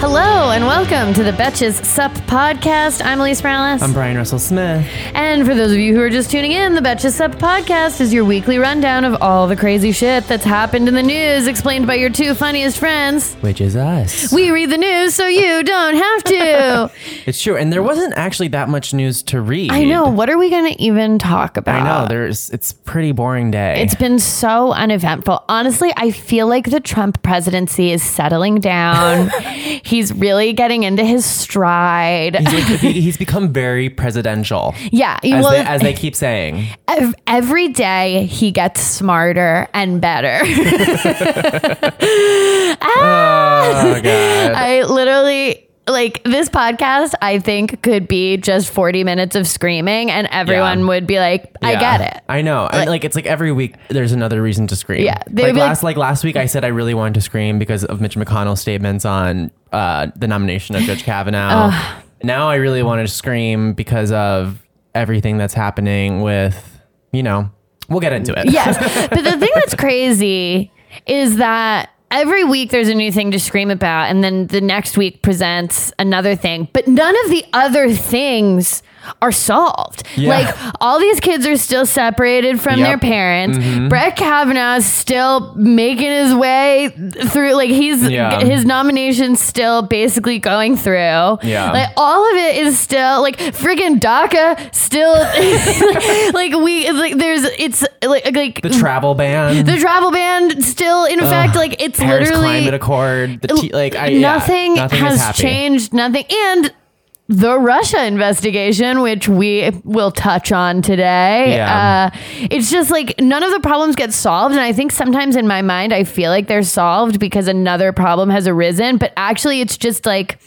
Hello and welcome to the Betches Sup podcast. I'm Alise Morales. I'm Bryan Russell Smith. and for those of you who are just tuning in, the Betches Sup podcast is your weekly rundown of all the crazy shit that's happened in the news, explained by your two funniest friends. Which is us. We read the news so you don't have to. It's true. And there wasn't actually that much news to read. I know. What are we going to even talk about? I know. There's it's a pretty boring day. It's been so uneventful. Honestly, I feel like the Trump presidency is settling down. He's really getting into his stride. he's, like, he's become very presidential. yeah, As, well, they, as they keep saying. every day he gets smarter and better. Oh god. I literally like this podcast. I think could be just forty minutes of screaming, and everyone Yeah. would be like, "I Yeah. get it." I know. And, like it's like every week there's another reason to scream. Yeah, they Like would be like- last like last week I said I really wanted to scream because of Mitch McConnell's statements on uh, the nomination of Judge Kavanaugh. now I really wanted to scream because of everything that's happening with you know we'll get into it. Yes, but the thing that's crazy is that every week there's a new thing to scream about, and then the next week presents another thing, but none of the other things are solved. Yeah. Like all these kids are still separated from Yep. their parents. Mm-hmm. Brett Kavanaugh is still making his way through. Like he's Yeah. his nomination's still basically going through. Yeah. like all of it is still like friggin' DACA still like we like there's it's like like The travel ban. the travel ban still in effect like it's Paris literally Climate Accord. The t- like I, yeah, nothing, nothing has changed nothing and the Russia investigation, which we will touch on today, Yeah. uh, it's just like none of the problems get solved. And I think sometimes in my mind, I feel like they're solved because another problem has arisen. But actually, it's just like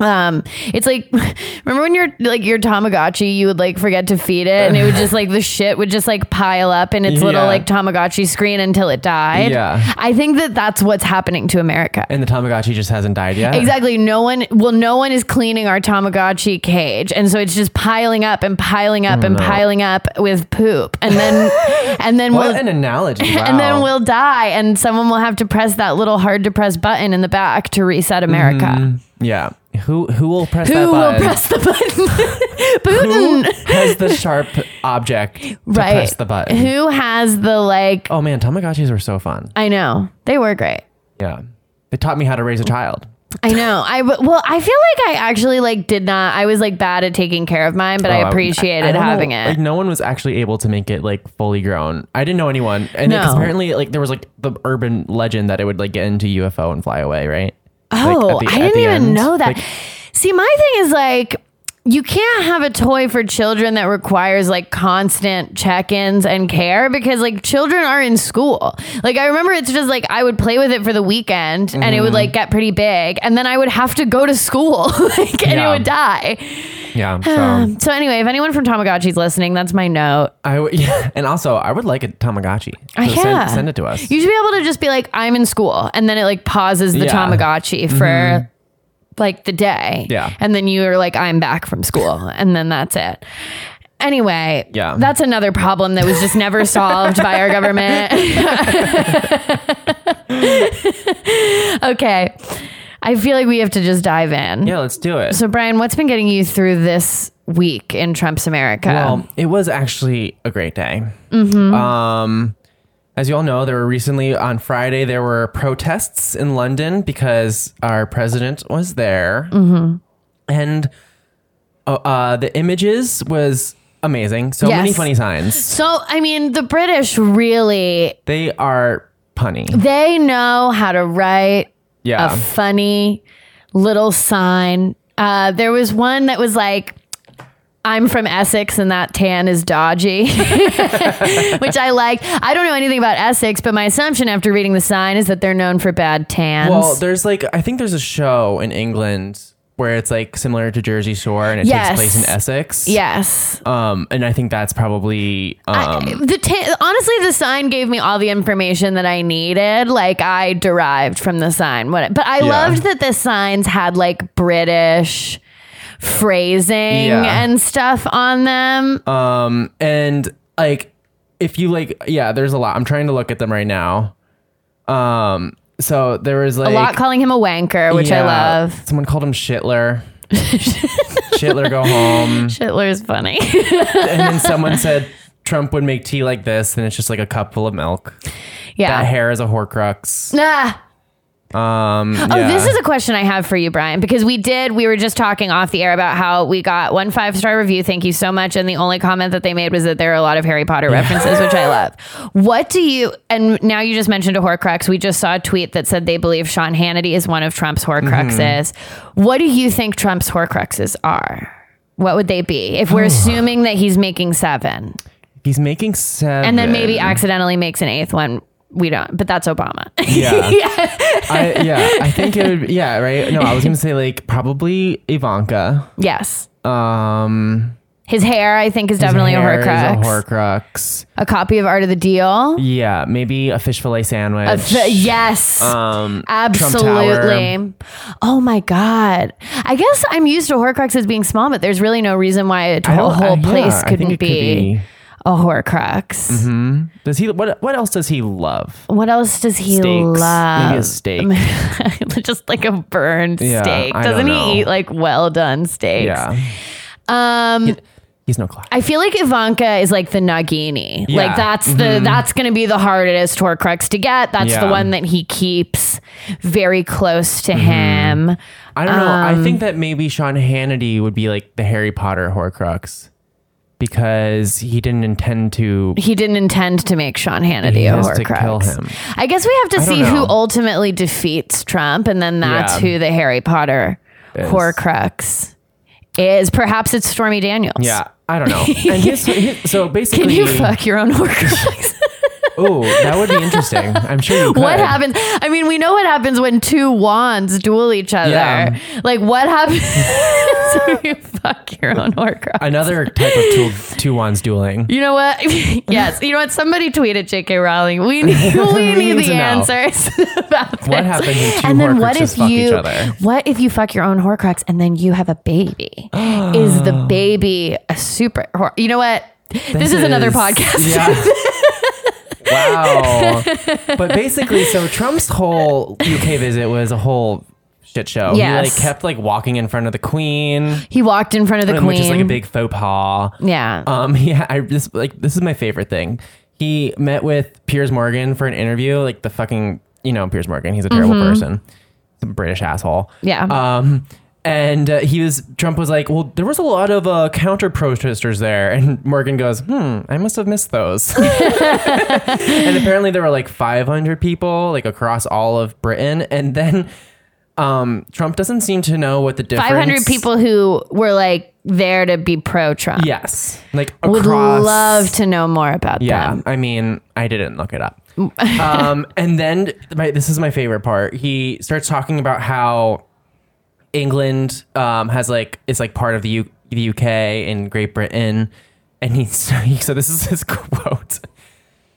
um it's like remember when you're like your tamagotchi you would like forget to feed it and it would just like the shit would just like pile up in its little like tamagotchi screen until it died Yeah. i think that that's what's happening to america And the Tamagotchi just hasn't died yet. Exactly. No one, well, no one is cleaning our Tamagotchi cage. And so it's just piling up and piling up and no. piling up with poop. And then, and then What we'll, an analogy! and then we'll die. And someone will have to press that little hard to press button in the back to reset America. yeah. Who who will press Who that will button? press the button? Who Putin. has the sharp object to right. press the button? Who has the like, Oh man, Tamagotchis were so fun. I know they were great. Yeah, they taught me how to raise a child. I know. I well, I feel like I actually like did not. I was like bad at taking care of mine, but Oh, I appreciated don't know, having it. Like no one was actually able to make it like fully grown. I didn't know anyone, and No. because apparently like there was like the urban legend that it would like get into UFO and fly away, right? Oh, Like, the- I didn't even end. know that. Like, See, my thing is like, you can't have a toy for children that requires like constant check-ins and care because like children are in school. Like I remember it's just like I would play with it for the weekend and it would Mm-hmm. like get pretty big and then I would have to go to school like and it would die. yeah. So so anyway, if anyone from Tamagotchi's listening, that's my note. I w- yeah, and also I would like a Tamagotchi. Uh, So yeah. send, send it to us. You should be able to just be like, I'm in school, and then it like pauses the Yeah. Mm-hmm. Tamagotchi for like the day. Yeah. And then you're like, I'm back from school, and then that's it. Anyway, Yeah. that's another problem that was just never solved by our government. okay. I feel like we have to just dive in. yeah, let's do it. So, Bryan, what's been getting you through this week in Trump's America? Well, it was actually a great day. Um, as you all know, there were recently on Friday there were protests in London because our president was there, and uh, uh, the images was amazing. So many funny signs. so, I mean, the British really They are punny. they know how to write Yeah. a funny little sign. Uh, there was one that was like, I'm from Essex and that tan is dodgy, which I like. I don't know anything about Essex, but my assumption after reading the sign is that they're known for bad tans. Well, there's like I think there's a show in England where it's like similar to Jersey Shore and it Yes. takes place in Essex. yes. Um, and I think that's probably um, I- the ta- honestly, the sign gave me all the information that I needed. Like I derived from the sign. What? But I Yeah. loved that the signs had like British phrasing Yeah. and stuff on them. Um, and like, if you like, yeah, there's a lot. I'm trying to look at them right now. Um, so there was like a lot calling him a wanker, which I love. Someone called him Shitler. Shitler, go home. Hitler's funny. And then someone said Trump would make tea like this, and it's just like a cup full of milk. Yeah, that hair is a Horcrux. Ah. Um, Oh, yeah. this is a question I have for you, Bryan, because we did, we were just talking off the air about how we got one five star review. Thank you so much. And the only comment that they made was that there are a lot of Harry Potter references, which I love. What do you, and now you just mentioned a Horcrux. We just saw a tweet that said they believe Sean Hannity is one of Trump's Horcruxes. Mm-hmm. What do you think Trump's Horcruxes are? What would they be if we're assuming that he's making seven He's making seven. and then maybe accidentally makes an eighth one? We don't, but that's Obama. Yeah. I, yeah. I think it would. Yeah. Right. No, I was gonna say like probably Ivanka. yes. Um, His hair, I think, is definitely a Horcrux. A Horcrux. a copy of Art of the Deal. Yeah. Maybe a fish fillet sandwich. Fi- yes, Um, absolutely. Oh my god! I guess I'm used to Horcruxes being small, but there's really no reason why a whole, I- yeah, place couldn't it could be, be. A Horcrux. Does he? What? What else does he love? What else does he Steaks. love? Maybe a steak. Just like a burned Yeah, steak. I Doesn't he eat like well done steaks? Yeah. Um, He's no clown. I feel like Ivanka is like the Nagini. Yeah. Like that's the that's going to be the hardest Horcrux to get. That's the one that he keeps very close to him. I don't know. I Um, think that maybe Sean Hannity would be like the Harry Potter Horcrux because he didn't intend to. He didn't intend to make Sean Hannity He a has Horcrux. to kill him. I guess we have to I don't see who know. ultimately defeats Trump, and then that's Yeah. who the Harry Potter Is. Horcrux is. Perhaps it's Stormy Daniels. Yeah, I don't know. And his, his, so basically, Can you fuck your own Horcrux? Oh, that would be interesting. I'm sure you could. what happens? I mean, we know what happens when two wands duel each other. Yeah. Like, what happens when you fuck your own Horcrux? Another type of two, two wands dueling. You know what? yes. You know what? Somebody tweeted J.K. Rowling. We need, we need need the answers about this. What happens when two and then what Horcruxes if fuck you each other? what if you fuck your own Horcrux and then you have a baby? is the baby a super? Hor- you know what? This, is, another podcast. Yeah. Wow. But basically, so Trump's whole UK visit was a whole shit show. He like kept like walking in front of the Queen, he walked in front of the queen. which is like a big faux pas. yeah. Um, yeah, I just like this is my favorite thing. He met with Piers Morgan for an interview, like the fucking you know Piers Morgan. He's a terrible person, some British asshole. Mm-hmm. Yeah. Um, and uh, he was Trump was like, well, there was a lot of uh, counter protesters there, and Morgan goes, hmm, I must have missed those. and apparently there were like 500 people like across all of Britain, and then. Um, Trump doesn't seem to know what the difference. 500 people who were like there to be pro Trump. Yes, like Would love to know more about that. Yeah, them. I mean, I didn't look it up. um, and then my, this is my favorite part. He starts talking about how England um, has like is like part of the U- the UK and Great Britain, and he's he, so this is his quote,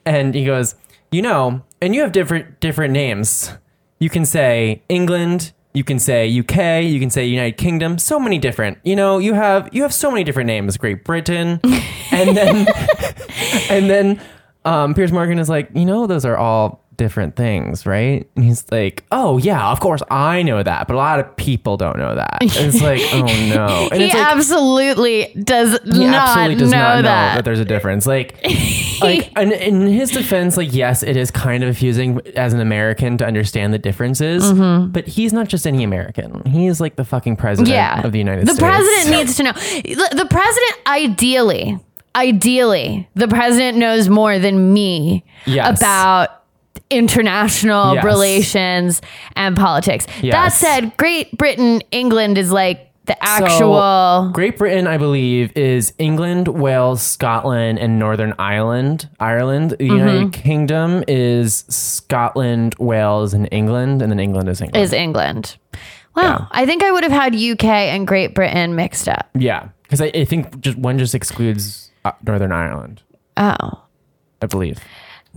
and he goes, you know, and you have different different names. You can say England. You can say UK, you can say United Kingdom, so many different. You know, you have you have so many different names. Great Britain, and then and then um, Piers Morgan is like, you know, those are all different things, right? And he's like, oh yeah, of course I know that, but a lot of people don't know that. And it's like, oh no, and He it's like, absolutely does he not absolutely does know not know that. that. there's a difference. Like, like, and in his defense, like, yes, it is kind of confusing as an American to understand the differences, Mm-hmm. but he's not just any American. He is like the fucking president yeah. of the United the States. The president needs to know. The, the president, ideally, ideally, the president knows more than me Yes. about international Yes. relations and politics. That said, Great Britain, England is like the So, actual. Great Britain, I believe, is England, Wales, Scotland, and Northern Ireland. Ireland. The Mm-hmm. United Kingdom is Scotland, Wales, and England, and then England is England. is England. Wow. Yeah. I think I would have had UK and Great Britain mixed up. yeah, because I, I think just one just excludes uh, Northern Ireland. Oh. I believe.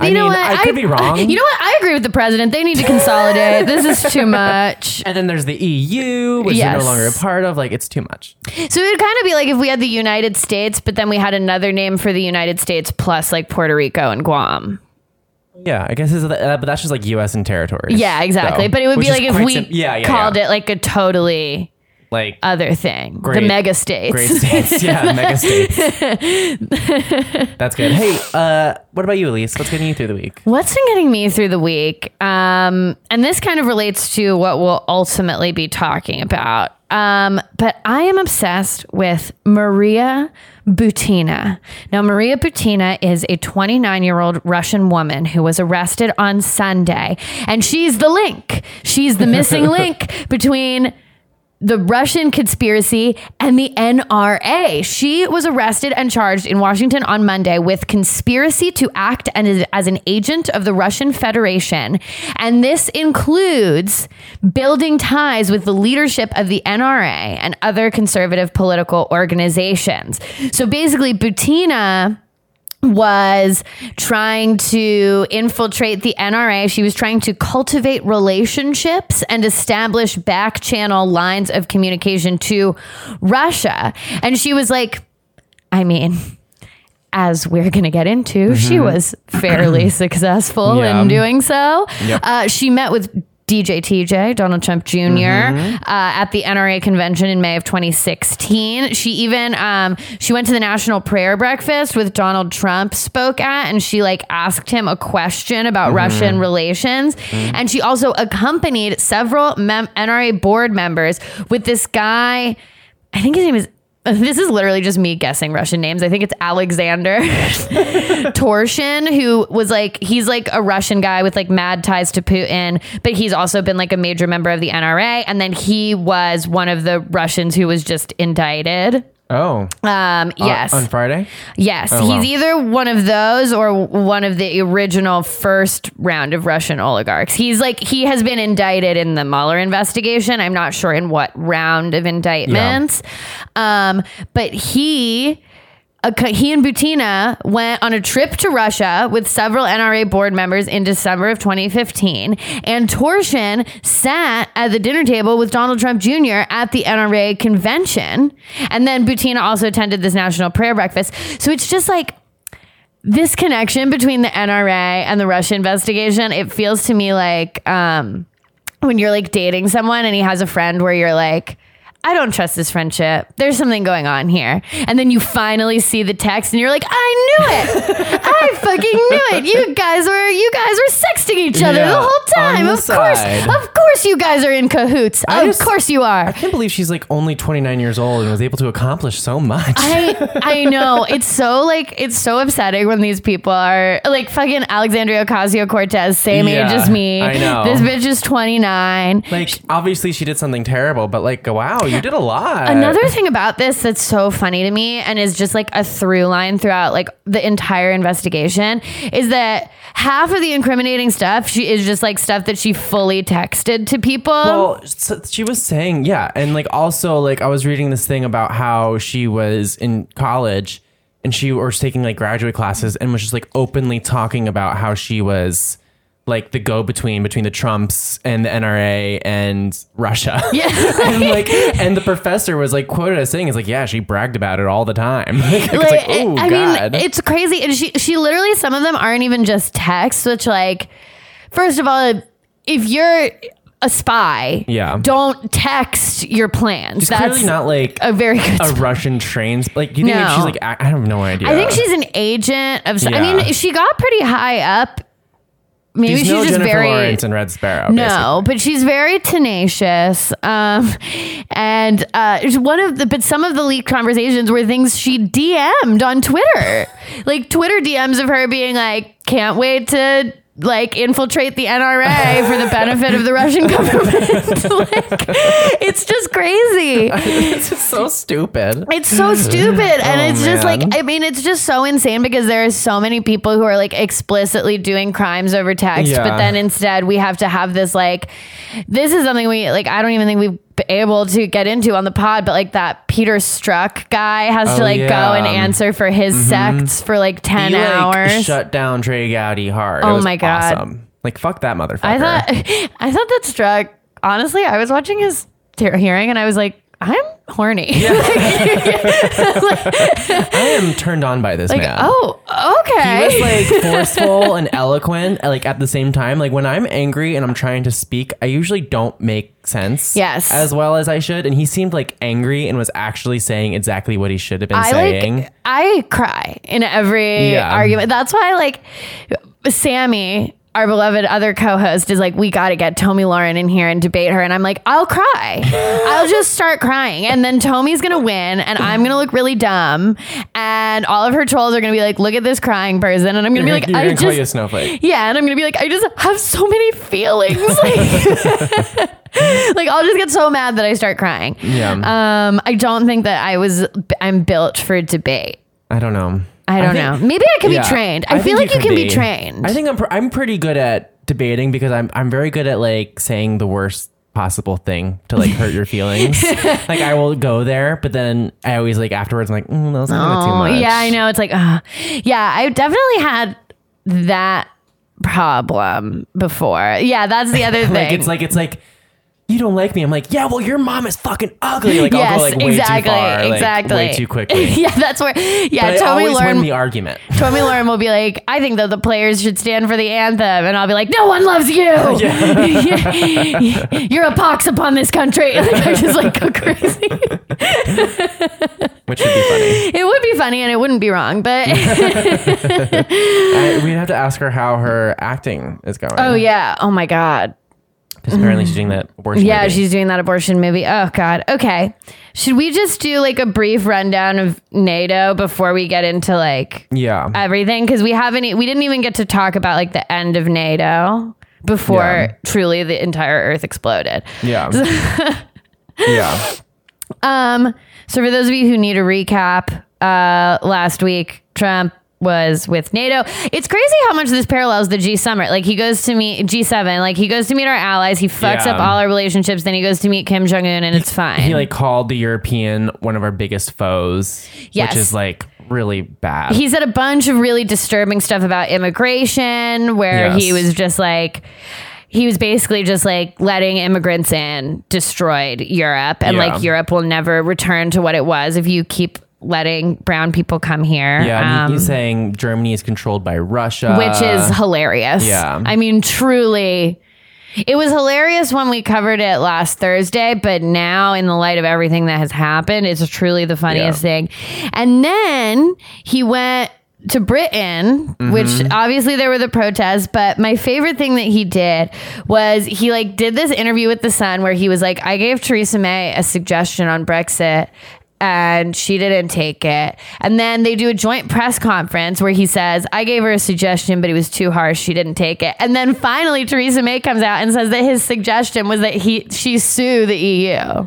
You I know mean, what? I could be wrong. You know what? I agree with the president. They need to consolidate. this is too much. and then there's the EU, which Yes. they're no longer a part of. Like, it's too much. So it would kind of be like if we had the United States, but then we had another name for the United States plus like Puerto Rico and Guam. Yeah, I guess uh, but that's just like U.S. and territories. Yeah, exactly. But it would be like if we sim- yeah, yeah, called yeah. it like a totally like other thing. the Great- mega states. great states. Yeah, mega states. that's good. Hey, uh, what about you, Alise? What's getting you through the week? What's been getting me through the week? Um, and this kind of relates to what we'll ultimately be talking about. Um, but I am obsessed with Maria Butina. Now, Maria Butina is a 29 year old Russian woman who was arrested on Sunday, and she's the link. She's the missing link between the Russian conspiracy and the NRA. She was arrested and charged in Washington on Monday with conspiracy to act and as an agent of the Russian Federation. And this includes building ties with the leadership of the NRA and other conservative political organizations. So basically, Butina was trying to infiltrate the NRA. She was trying to cultivate relationships and establish back channel lines of communication to Russia. And she was like, I mean, as we're going to get into, she was fairly successful Yeah. in doing so. Yep. Uh, she met with DJ TJ, Donald Trump junior uh, at the NRA convention in May of 2016. She even um, she went to the National Prayer Breakfast with Donald Trump spoke at, and she like asked him a question about Russian relations. And she also accompanied several mem- NRA board members with this guy. I think his name is. This is literally just me guessing Russian names. I think it's Alexander Torshin, who was like, he's like a Russian guy with like mad ties to Putin, but he's also been like a major member of the NRA. And then he was one of the Russians who was just indicted. Oh, Um, yes. on Friday. Yes, Oh, he's wow. either one of those or one of the original first round of Russian oligarchs. He's like he has been indicted in the Mueller investigation. I'm not sure in what round of indictments, um, but he. He and Butina went on a trip to Russia with several NRA board members in December of 2015. And Torshin sat at the dinner table with Donald Trump Jr. at the NRA convention. And then Butina also attended this national prayer breakfast. So it's just like this connection between the NRA and the Russia investigation. It feels to me like um, when you're like dating someone and he has a friend where you're like, I don't trust this friendship. There's something going on here. And then you finally see the text and you're like, I knew it. I fucking knew it. You guys were you guys were sexting each other Yeah, the whole time. the Of course. Of course you guys are in cahoots. I of just- course you are. I can't believe she's like only 29 years old and was able to accomplish so much. I I know it's so like it's so upsetting when these people are like fucking Alexandria Ocasio Cortez, same age as me. I know. This bitch is twenty nine. like, obviously, she did something terrible, but like, wow, you did a lot. Another thing about this that's so funny to me and is just like a through line throughout like the entire investigation is that half of the incriminating stuff she is just like stuff that she fully texted to people. Well, so she was saying, yeah, and like also like I was reading this thing about how she was in college and she was taking like graduate classes and was just like openly talking about how she was like the go between between the Trumps and the NRA and Russia. yeah. and like and the professor was like quoted as saying, "It's like yeah, she bragged about it all the time." it's like, like, oh I god, mean, it's crazy. And she she literally some of them aren't even just texts, which like first of all, if you're a spy, Yeah. don't text your plans. she's That's clearly not like a very good. a Russian trains. Like, you think No. she's like? I, I have no idea. I think she's an agent of. I mean, she got pretty high up. Maybe She's she's, no just Jennifer very Lawrence and Red Sparrow. no, but she's very tenacious. Um, and uh, one of the, but some of the leaked conversations were things she DM'd on Twitter, like Twitter DMs of her being like, "Can't wait to." Like infiltrate the NRA for the benefit of the Russian government. like, it's just crazy. it's is so stupid. It's so stupid. And Oh, it's just like. I mean, it's just so insane because there are so many people who are like explicitly doing crimes over text, Yeah. but then instead we have to have this like, this is something we like, I don't even think we've able to get into on the pod, but like that Peter Strzok guy has Oh, to like go and answer for his mm-hmm. sects for like 10 He, like, hours. shut down Trey Gowdy hard. It Oh was my God. Awesome. Like fuck that motherfucker. I thought, I thought that Strzok, honestly, I was watching his hearing and I was like, I'm horny. I am turned on by this like, man. oh, okay. He was like forceful and eloquent, like at the same time. Like when I'm angry and I'm trying to speak, I usually don't make sense. Yes. As well as I should. And he seemed like angry and was actually saying exactly what he should have been I saying. like I cry in every Yeah. argument. That's why like Sammy, our beloved other co-host, is like, we got to get Tomi Lahren in here and debate her. And I'm like, I'll cry. I'll just start crying, and then Tomi's gonna win, and I'm gonna look really dumb, and all of her trolls are gonna be like, look at this crying person, and I'm gonna be like, you're I gonna call just you a snowflake. yeah, and I'm gonna be like, I just have so many feelings. Like, like I'll just get so mad that I start crying. Yeah. Um, I don't think that I was. I'm built for debate. I don't know. I don't think- know. Maybe I could Yeah, be trained. I, think feel like you can be, trained. I think I'm pr- I'm pretty good at debating because I'm I'm very good at like saying the worst possible thing to like hurt your feelings. like I will go there, but then I always like afterwards I'm like, mm, that was bit too Oh, much. yeah, I know. It's like, uh, yeah, I definitely had that problem before. Yeah, that's the other thing. Like it's like it's like you don't like me. I'm like, yeah, well, your mom is fucking ugly. Like I'll go like way exactly, too far, like, exactly, way too quickly. yeah, that's where. Yeah, But I Tomi always Lahren. win the argument. Tomi Lahren will be like, I think that the players should stand for the anthem. And I'll be like, no one loves you. You're a pox upon this country. Like, I just like go crazy. which would be funny. It would be funny and it wouldn't be wrong, but I, we'd have to ask her how her acting is going. oh yeah. Oh my God. Because apparently she's doing that abortion. Yeah, movie. she's doing that abortion movie. Oh God. Okay. Should we just do like a brief rundown of NATO before we get into like yeah. everything? Because we haven't, e- we didn't even get to talk about like the end of NATO before Yeah. truly the entire Earth exploded. yeah. yeah. Um, so for those of you who need a recap, uh, last week Trump was with NATO. It's crazy how much this parallels the G summit. Like he goes to meet G7, like he goes to meet our allies, he fucks Yeah. up all our relationships, then he goes to meet Kim Jong Un, and it's fine. He like called the European one of our biggest foes, Yes. which is like really bad. he said a bunch of really disturbing stuff about immigration, where Yes. he was just like. He was basically just like letting immigrants in destroyed Europe, and Yeah. like Europe will never return to what it was if you keep letting brown people come here. yeah, Um, he's saying Germany is controlled by Russia, which is hilarious. yeah. I mean, truly. It was hilarious when we covered it last Thursday, but now, in the light of everything that has happened, it's truly the funniest Yeah. thing. And then he went to Britain, which Mm-hmm. obviously there were the protests, but my favorite thing that he did was he like did this interview with the Sun where he was like, I gave Theresa May a suggestion on Brexit and she didn't take it. And then they do a joint press conference where he says, I gave her a suggestion, but it was too harsh. She didn't take it. And then finally Theresa May comes out and says that his suggestion was that he she sue the EU.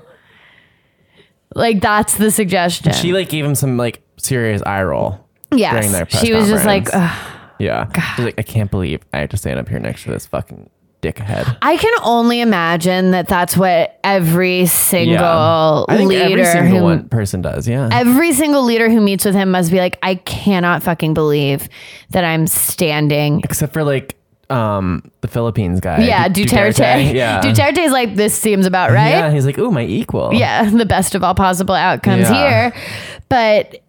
Like that's the suggestion. she like gave him some like serious eye roll. yes. during their press she was just like. Ugh. Yeah, she's like, I can't believe I have to stand up here next to this fucking dickhead. I can only imagine that that's what every single Yeah, leader every single who one person does. Yeah, every single leader who meets with him must be like, I cannot fucking believe that I'm standing. except for like um the Philippines guy. Yeah, Du- Duterte. Yeah, Duterte's like, this seems about right. Yeah, he's like, ooh, my equal. Yeah, the best of all possible outcomes Yeah. here. But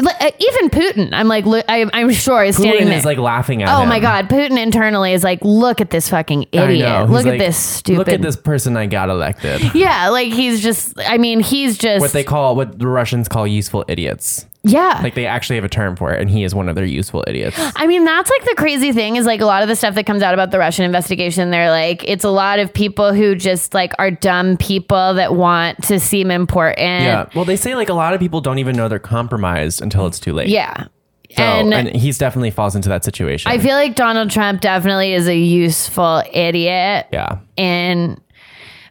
Uh, even Putin, I'm like, look, I, I'm sure is standing Putin there. is like laughing at oh him. my God, Putin internally is like, look at this fucking idiot. Look at this stupid. Look at this person I got elected. Yeah, like he's just. I mean, he's just. what they call what the Russians call useful idiots. Yeah. Like they actually have a term for it, and he is one of their useful idiots. I mean, that's like the crazy thing is like a lot of the stuff that comes out about the Russian investigation. They're like, it's a lot of people who just like are dumb people that want to seem important. Yeah. Well, they say like a lot of people don't even know they're compromised until it's too late. Yeah. So, and, and, he's definitely falls into that situation. I feel like Donald Trump definitely is a useful idiot yeah. in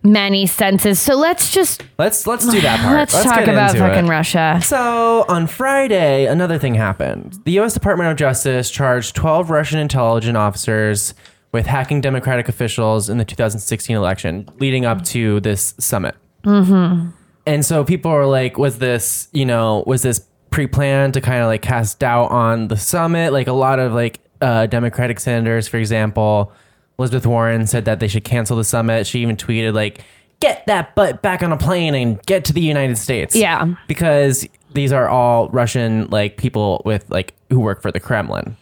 many senses. So let's just Let's let's do that part. let's, talk about fucking it. Russia. So on Friday, another thing happened. The U.S. Department of Justice charged 12 Russian intelligence officers with hacking Democratic officials in the 2016 election, leading up to this summit. Mm-hmm. And so people are like, "Was this, you know, was this pre-planned to kind of like cast doubt on the summit?" Like a lot of like uh, Democratic senators, for example, Elizabeth Warren said that they should cancel the summit. She even tweeted like, get that butt back on a plane and get to the United States. Yeah. Because these are all Russian like people with like who work for the Kremlin.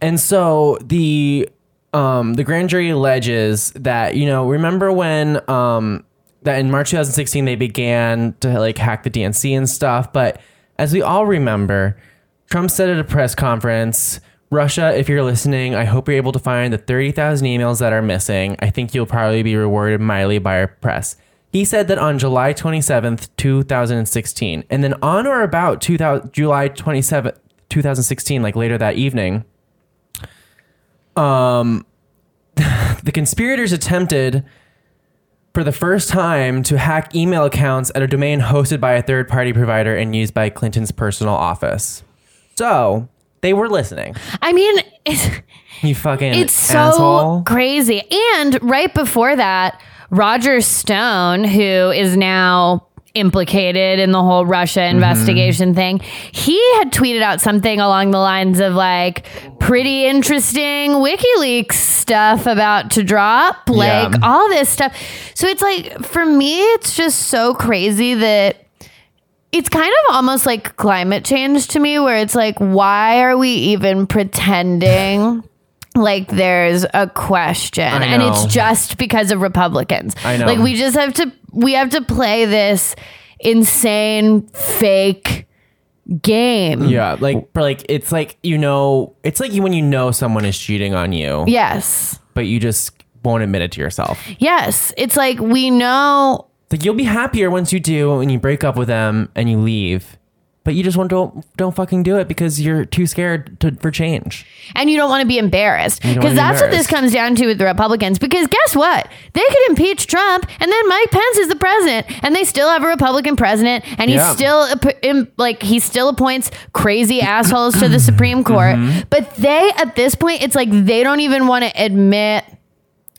And so the um the grand jury alleges that, you know, remember when um that in March 2016 they began to like hack the DNC and stuff, but as we all remember, Trump said at a press conference, Russia, if you're listening, I hope you're able to find the 30,000 emails that are missing. I think you'll probably be rewarded mightily by our press. He said that on July 27th, 2016, and then on or about 2000, July 27th, 2016, like later that evening, um, the conspirators attempted for the first time to hack email accounts at a domain hosted by a third party provider and used by Clinton's personal office. So they were listening. I mean, it's, You fucking it's so asshole. crazy. And right before that, Roger Stone, who is now implicated in the whole Russia Mm-hmm. investigation thing, he had tweeted out something along the lines of like pretty interesting WikiLeaks stuff about to drop, like Yeah. all this stuff. So it's like for me it's just so crazy that it's kind of almost like climate change to me where it's like why are we even pretending like there's a question? And it's just because of republicans. I know. like we just have to we have to play this insane fake game. Yeah, like but like it's like you know, it's like you when you know someone is cheating on you, yes. But you just won't admit it to yourself. yes. It's like we know Like you'll be happier once you do when you break up with them and you leave, but you just want don't don't fucking do it because you're too scared to, for change. and you don't want to be embarrassed because be that's what this comes down to with the republicans because guess what they could impeach trump and then mike pence is the president and they still have a republican president and he's Yeah. still like he still appoints crazy assholes to the supreme court Mm-hmm. but they at this point it's like they don't even want to admit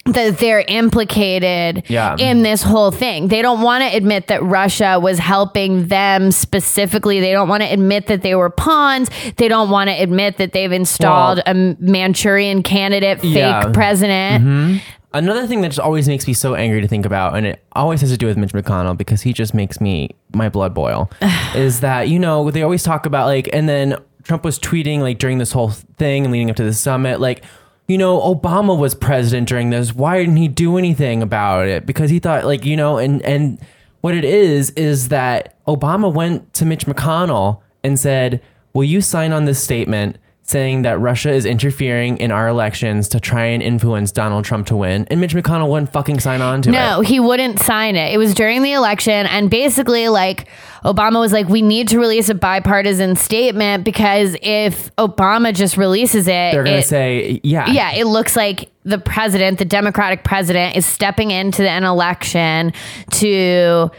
that they're implicated Yeah. in this whole thing. They don't want to admit that Russia was helping them specifically. They don't want to admit that they were pawns. They don't want to admit that they've installed Well- a Manchurian candidate fake Yeah. Mm-hmm. president. Another thing that just always makes me so angry to think about, and it always has to do with Mitch McConnell because he just makes me my blood boil, is that you know they always talk about like, and then Trump was tweeting like during this whole thing and leading up to the summit, like, you know, Obama was president during this. Why didn't he do anything about it? Because he thought like you know, and and what it is is that Obama went to Mitch McConnell and said, "Will you sign on this statement?" Saying that Russia is interfering in our elections to try and influence Donald Trump to win, and Mitch McConnell wouldn't fucking sign on to it. No, he wouldn't sign it. It was during the election, and basically, like Obama was like, "We need to release a bipartisan statement because if Obama just releases it, They're gonna it- say, yeah, yeah, it looks like the president, the Democratic president, is stepping into an election to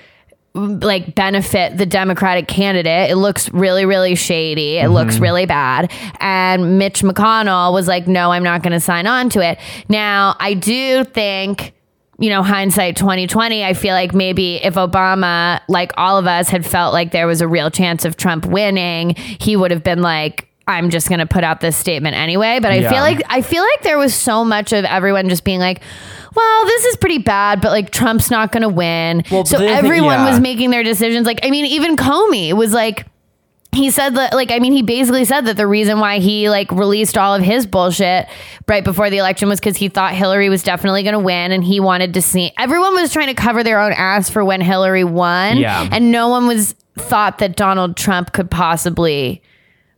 like benefit the Democratic candidate. It looks really, really shady. It mm-hmm. looks really bad. And Mitch McConnell was like, no, I'm not going to sign on to it. Now, I do think you know, hindsight 2020, I feel like maybe if Obama, like all of us, had felt like there was a real chance of Trump winning, he would have been like, I'm just going to put out this statement anyway. But I Yeah. feel like I feel like there was so much of everyone just being like, well, this is pretty bad, but like Trump's not going to win. Well, so everyone yeah. was making their decisions. Like, I mean, even Comey was like, he said that like i mean he basically said that the reason why he like released all of his bullshit right before the election was because he thought hillary was definitely going to win and he wanted to see everyone was trying to cover their own ass for when hillary won Yeah. and no one was thought that donald trump could possibly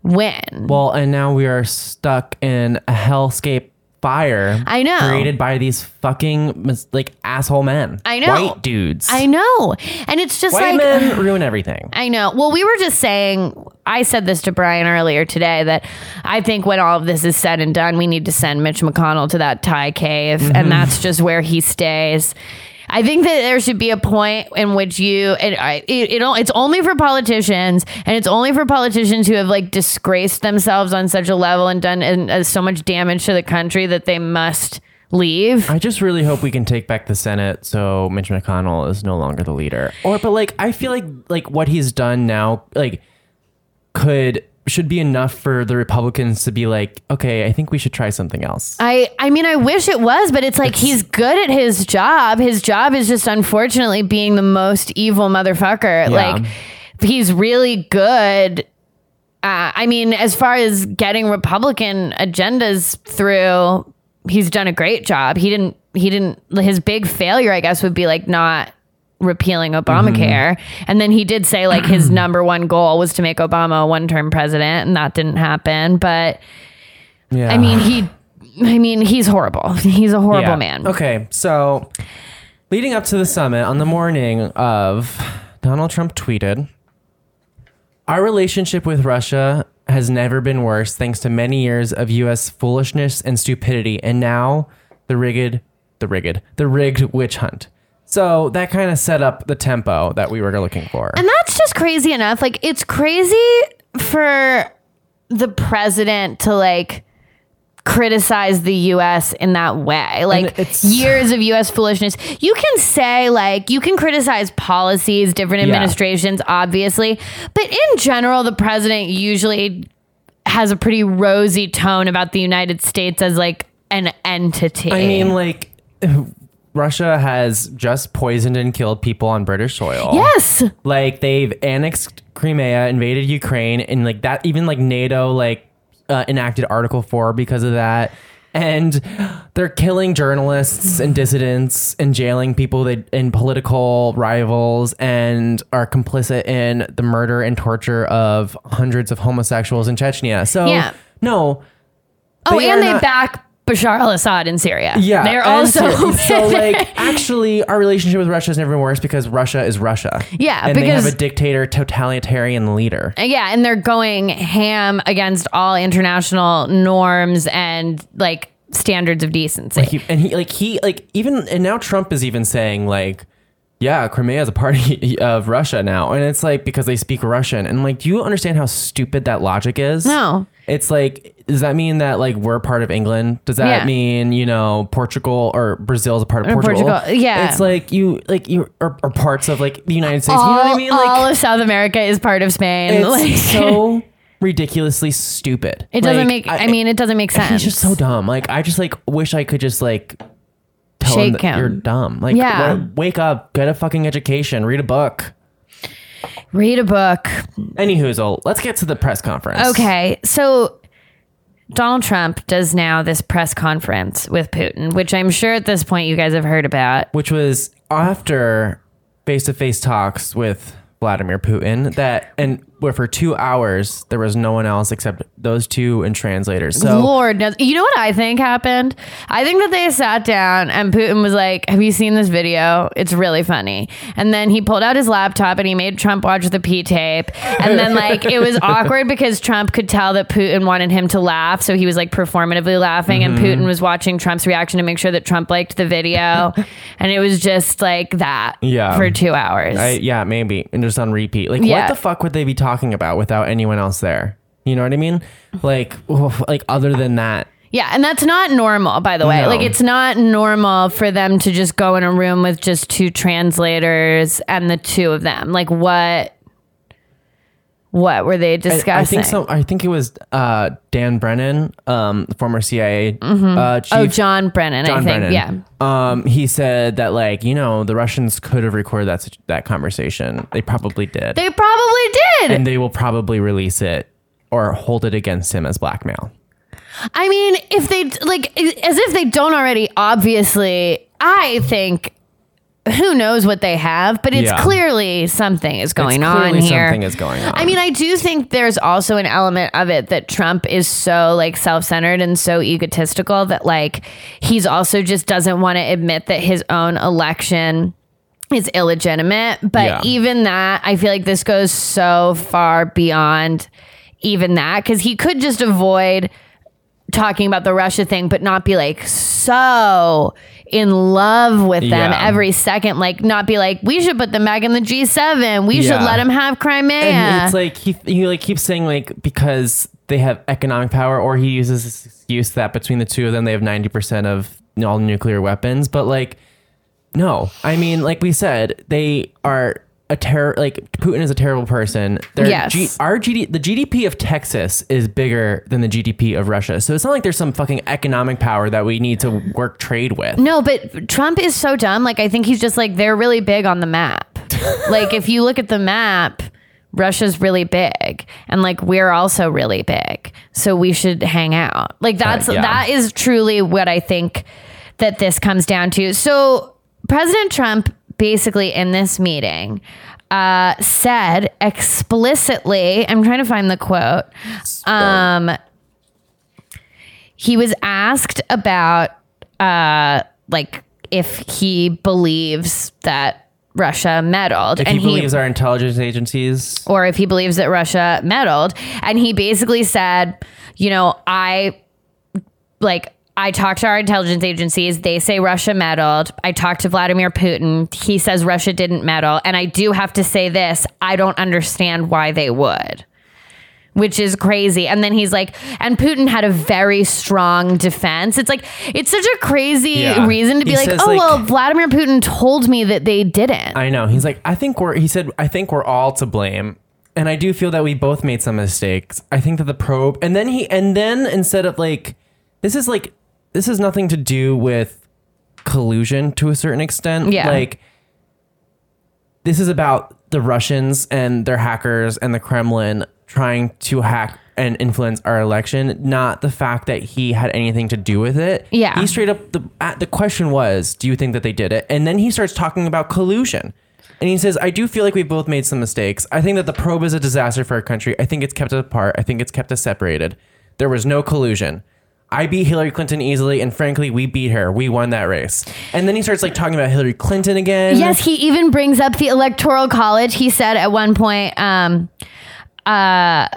win Well, and now we are stuck in a hellscape fire. I know. Created by these fucking like asshole men. I know. White dudes. i know and it's just White like men ruin everything. I know. Well, we were just saying, I said this to Bryan earlier today that I think when all of this is said and done, we need to send Mitch McConnell to that Thai cave, Mm-hmm. and that's just where he stays. I think that there should be a point in which you and it, it it's only for politicians and it's only for politicians who have like disgraced themselves on such a level and done and, uh, so much damage to the country that they must leave. I just really hope we can take back the Senate so Mitch McConnell is no longer the leader. Or but like I feel like like what he's done now like could should be enough for the Republicans to be like, okay, I think we should try something else. I I mean I wish it was, but it's like It's- he's good at his job. His job is just unfortunately being the most evil motherfucker. Like he's really good. Uh, I mean, as far as getting Republican agendas through, he's done a great job. He didn't. He didn't. His big failure, I guess, would be like not repealing Obamacare. Mm-hmm. And then he did say like his number one goal was to make Obama a one-term president, and that didn't happen. But Yeah. I mean, he. I mean, he's horrible. He's a horrible Yeah. man. Okay, so leading up to the summit on the morning of Donald Trump tweeted, "Our relationship with Russia has never been worse thanks to many years of US foolishness and stupidity and now the rigged the rigged the rigged witch hunt." So that kind of set up the tempo that we were looking for. And that's just crazy enough. Like, it's crazy for the president to like criticize the US in that way. Like years of US foolishness. You can say like you can criticize policies, different Yeah. administrations obviously, but in general the president usually has a pretty rosy tone about the United States as like an entity. I mean, like Russia has just poisoned and killed people on British soil. yes. like they've annexed Crimea, invaded Ukraine, and like that. Even like NATO like uh, enacted Article Four because of that. And they're killing journalists and dissidents and jailing people that and political rivals and are complicit in the murder and torture of hundreds of homosexuals in Chechnya. So Yeah. no, Oh, and are they not- back Bashar al-Assad in Syria. yeah, They're and also so, so like actually our relationship with Russia has never been worse because Russia is Russia. Yeah, and they have a dictator, totalitarian leader. Uh, yeah, and they're going ham against all international norms and like standards of decency. He, and he like he like even and now Trump is even saying like yeah Crimea is a part of Russia now and it's like because they speak Russian and like do you understand how stupid that logic is No. it's like does that mean that like we're part of England does that Yeah. mean you know Portugal or Brazil is a part of Portugal, Portugal, yeah. it's like you like you or, or parts of like the United States all, you know what I mean like all of South America is part of Spain. it's like so ridiculously stupid it doesn't Like, make I, mean it doesn't make sense. It's just so dumb. Like I just like wish I could just like tell Shake that him. you're dumb. Like Yeah. wa- wake up, get a fucking education, read a book. Read a book. Anywho, let's get to the press conference. Okay. So Donald Trump does now this press conference with Putin, which I'm sure at this point you guys have heard about. Which was after face to face talks with Vladimir Putin that and where for two hours there was no one else except those two and translators. So Lord knows. You know what I think happened? I think that they sat down and Putin was like, Have you seen this video? It's really funny. And then he pulled out his laptop and he made Trump watch the P tape. And then, like, it was awkward because Trump could tell that Putin wanted him to laugh. So he was like performatively laughing. And mm-hmm. Putin was watching Trump's reaction to make sure that Trump liked the video. and it was just like that Yeah. for two hours. I, yeah, maybe. And just on repeat. Like Yeah. what the fuck would they be talking about without anyone else there? You know what I mean? Like like other than that. Yeah, and that's not normal, by the way. No. Like, it's not normal for them to just go in a room with just two translators and the two of them. Like, what? What were they discussing? I think so. I think it was uh, Dan Brennan, um, former CIA uh, chief. Oh, John Brennan. John I think. Brennan. Yeah. Um, he said that like you know the Russians could have recorded that that conversation. They probably did, They probably did. and they will probably release it or hold it against him as blackmail. I mean, if they like, as if they don't already. Obviously, I think. Who knows what they have, but it's Yeah. clearly something is going on here. something is going on. I mean, I do think there's also an element of it that Trump is so like self-centered and so egotistical that like he's also just doesn't want to admit that his own election is illegitimate. But Yeah. even that, I feel like this goes so far beyond even that because he could just avoid talking about the Russia thing, but not be like so in love with them Yeah. every second. Like, not be like, we should put them back in the G7. We should let them have Crimea. And it's like he he like keeps saying like because they have economic power, or he uses this excuse that between the two of them they have ninety percent of all nuclear weapons. But like, no, I mean, like we said, they are a terror like Putin is a terrible person. Their Yes. G- our GD, the GDP of Texas is bigger than the GDP of Russia. So it's not like there's some fucking economic power that we need to work trade with. No, but Trump is so dumb. Like, I think he's just like, they're really big on the map. like, if you look at the map, Russia's really big. And like, we're also really big. So we should hang out. Like, that's, yeah. that is truly what I think that this comes down to. So President Trump basically in this meeting, uh, said explicitly, I'm trying to find the quote. Um, he was asked about uh like if he believes that Russia meddled if and he believes our intelligence agencies, or if he believes that Russia meddled and he basically said, you know, I like I talked to our intelligence agencies. They say Russia meddled. I talked to Vladimir Putin. He says Russia didn't meddle. And I do have to say this I don't understand why they would, which is crazy. And then he's like, and Putin had a very strong defense. It's like, it's such a crazy Yeah. reason to be He like, oh, like- well, Vladimir Putin told me that they didn't. I know. He's like, I think we're, he said, I think we're all to blame. And I do feel that we both made some mistakes. I think that the probe, and then he, and then instead of like, this is like, this has nothing to do with collusion to a certain extent. Yeah. Like, this is about the Russians and their hackers and the Kremlin trying to hack and influence our election, not the fact that he had anything to do with it. Yeah. He straight up the uh, the question was, do you think that they did it? And then he starts talking about collusion. And he says, I do feel like we've both made some mistakes. I think that the probe is a disaster for our country. I think it's kept us apart. I think it's kept us separated. There was no collusion. I beat Hillary Clinton easily, and frankly, we beat her. We won that race. And then he starts like talking about Hillary Clinton again. Yes, he even brings up the electoral college. He said at one point, um, uh,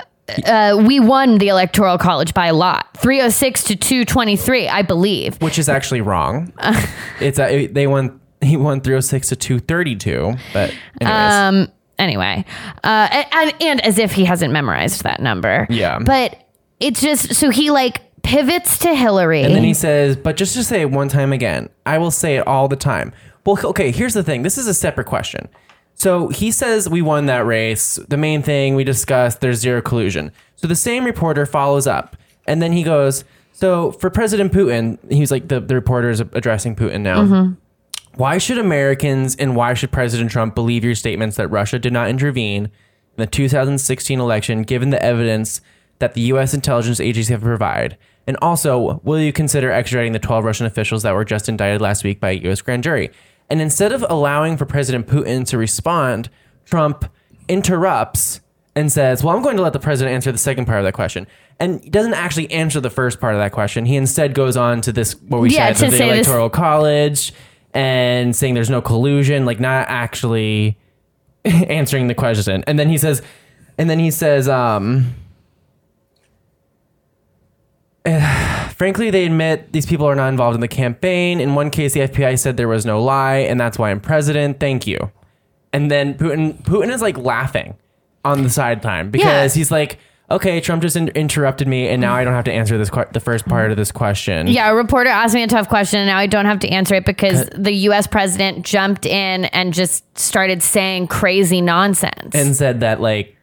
uh, we won the electoral college by a lot, three hundred six to two twenty three, I believe. which is actually wrong. it's a, they won. He won 306 to 232. But anyways, Um. Anyway, uh, and, and and as if he hasn't memorized that number. Yeah. But it's just so he like pivots to Hillary. and then he says, "But just to say it one time again, I will say it all the time." Well, okay. Here's the thing. This is a separate question. So he says we won that race. The main thing we discussed, there's zero collusion. So the same reporter follows up, and then he goes, "So for President Putin, he's like the the reporter is addressing Putin now." Mm-hmm. Why should Americans and why should President Trump believe your statements that Russia did not intervene in the 2016 election, given the evidence that the U.S. intelligence agencies have provided? And also, will you consider extraditing the 12 Russian officials that were just indicted last week by a U.S. grand jury? And instead of allowing for President Putin to respond, Trump interrupts and says, Well, I'm going to let the president answer the second part of that question. And he doesn't actually answer the first part of that question. He instead goes on to this, what we Yeah, said, the say this- electoral college and saying there's no collusion, like not actually answering the question. And then he says, and then he says, um, frankly, they admit these people are not involved in the campaign. In one case, the FBI said there was no lie, and that's why I'm president. Thank you. And then Putin, Putin is like laughing on the sideline because Yeah. he's like, okay, Trump just in- interrupted me, and now I don't have to answer this que- the first part of this question. Yeah, a reporter asked me a tough question, and now I don't have to answer it because the U.S. president jumped in and just started saying crazy nonsense. and said that like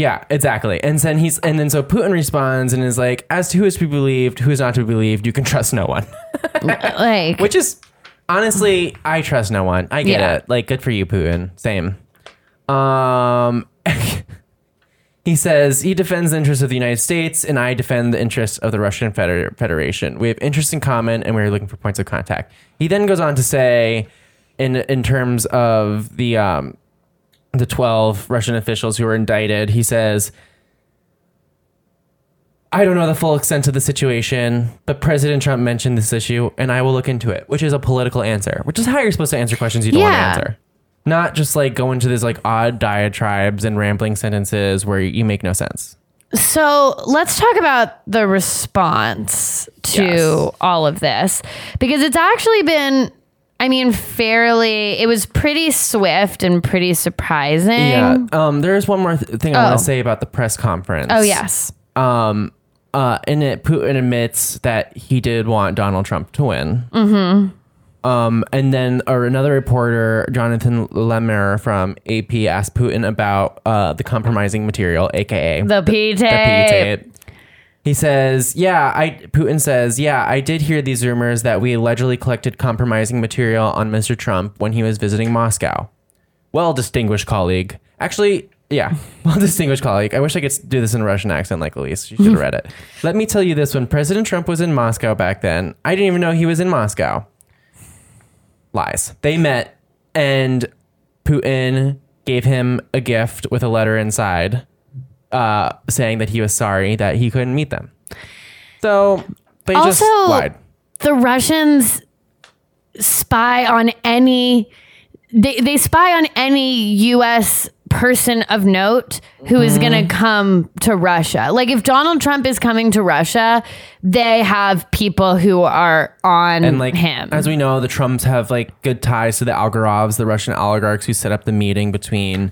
yeah exactly. And then he's and then so putin responds and is like as to who is to be believed who is not to be believed you can trust no one. Like, which is honestly i trust no one. I get Yeah. it. Like good for you putin. Same. Um he says he defends the interests of the united states and i defend the interests of the russian Feder- federation. We have interests in common and we're looking for points of contact. He then goes on to say in in terms of the um the 12 Russian officials who were indicted. He says, I don't know the full extent of the situation, but President Trump mentioned this issue and I will look into it, which is a political answer, which is how you're supposed to answer questions you don't Yeah. want to answer. Not just like go into these like odd diatribes and rambling sentences where you make no sense. So let's talk about the response to Yes. all of this because it's actually been, I mean, fairly, it was pretty swift and pretty surprising. Yeah. Um, there's one more th- thing I Oh. want to say about the press conference. Oh, yes. Um, uh, in it, Putin admits that he did want Donald Trump to win. Hmm. Um, and then or another reporter, Jonathan Lemire from AP, asked Putin about uh, the compromising material, aka The P the P tape. He says, "Yeah, I." Putin says, "Yeah, I did hear these rumors that we allegedly collected compromising material on Mr. Trump when he was visiting Moscow." Well, distinguished colleague. Actually, yeah, well, distinguished colleague. I wish I could do this in a Russian accent, like Alise. You should have read it. Let me tell you this: when President Trump was in Moscow back then, I didn't even know he was in Moscow. Lies. They met, and Putin gave him a gift with a letter inside uh, saying that he was sorry that he couldn't meet them. So they just Also- lied. the Russians spy on any they, they spy on any US person of note who is going Mm-hmm. to come to Russia. Like if Donald Trump is coming to Russia, they have people who are on And like him. as we know, the Trumps have like good ties to the Agalarovs, the Russian oligarchs who set up the meeting between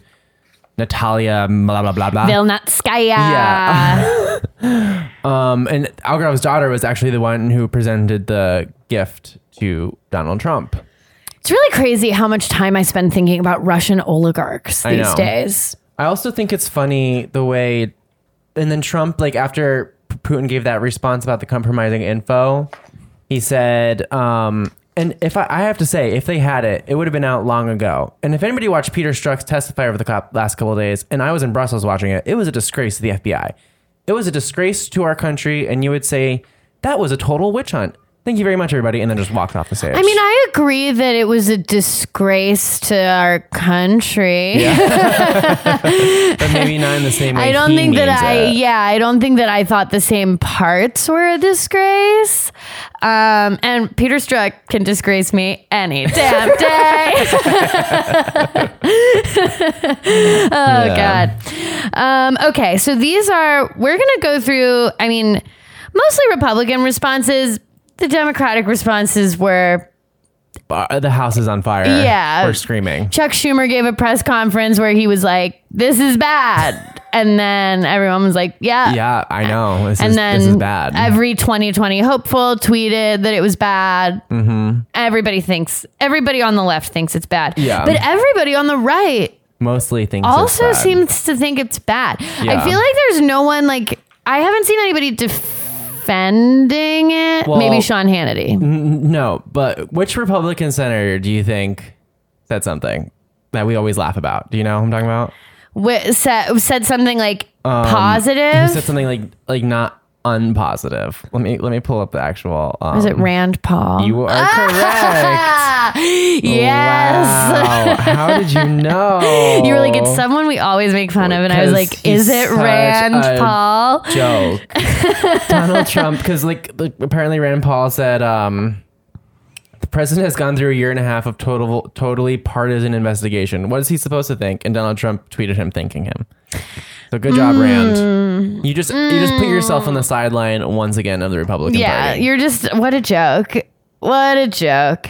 Natalia blah blah blah blah. Vilnatskaya. Yeah. Um, and Agalarov's daughter was actually the one who presented the gift to Donald Trump. It's really crazy how much time I spend thinking about Russian oligarchs I these know. days. I also think it's funny the way, and then Trump, like after Putin gave that response about the compromising info, he said, um, and if I, I have to say, if they had it, it would have been out long ago. And if anybody watched Peter Strzok testify over the last couple of days, and I was in Brussels watching it, it was a disgrace to the FBI. It was a disgrace to our country, and you would say that was a total witch hunt. Thank you very much, everybody, and then just walked off the stage. I mean, I agree that it was a disgrace to our country. but maybe not in the same way. I don't think that I, it. yeah, I don't think that I thought the same parts were a disgrace. Um, and Peter Strzok can disgrace me any damn day. oh Yeah. God. Um, okay, so these are we're gonna go through. I mean, mostly Republican responses. The Democratic responses were Uh, the house is on fire. Yeah. we're screaming. Chuck Schumer gave a press conference where he was like, "This is bad," and then everyone was like, "Yeah." Yeah, I know. This And is then this is bad. every 2020 hopeful tweeted that it was bad. Mm-hmm. Everybody thinks, everybody on the left thinks it's bad. Yeah. But everybody on the right Mostly thinks it's also seems to think it's bad. I feel like there's no one like, I haven't seen anybody defending it. Well- Maybe Sean Hannity. no. But which Republican senator do you think said something that we always laugh about? Do you know who I'm talking about? Wh- said, said something like Um, positive. Said something like like not unpositive. Let me let me pull up the actual. Um, Is it Rand Paul? You are correct. Yes. Wow. How did you know? You were like, it's someone we always make fun of. And I was like, is it Rand Paul? joke. Donald Trump, because like, like apparently Rand Paul said, um, the president has gone through a year and a half of total, totally partisan investigation. What is he supposed to think? And Donald Trump tweeted him thanking him. So good job, Mm. Rand. You just you just put yourself on the sideline once again of the Republican Yeah, Party. Yeah, you're just, what a joke. What a joke.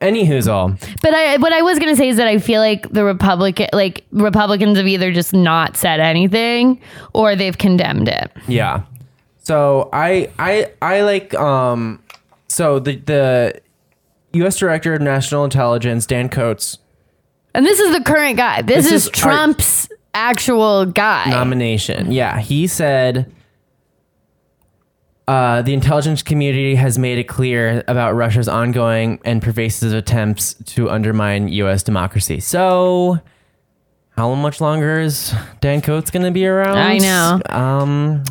Any who's all. But I, what I was gonna say is that I feel like the Republican, like Republicans, have either just not said anything or they've condemned it. Yeah. So I I I like um so the the U.S. Director of National Intelligence Dan Coats And this is the current guy. This, This is, is Trump's actual guy. nomination. Yeah, he said uh, the intelligence community has made it clear about Russia's ongoing and pervasive attempts to undermine U.S. democracy. So, how much longer is Dan Coats going to be around? I know. Um,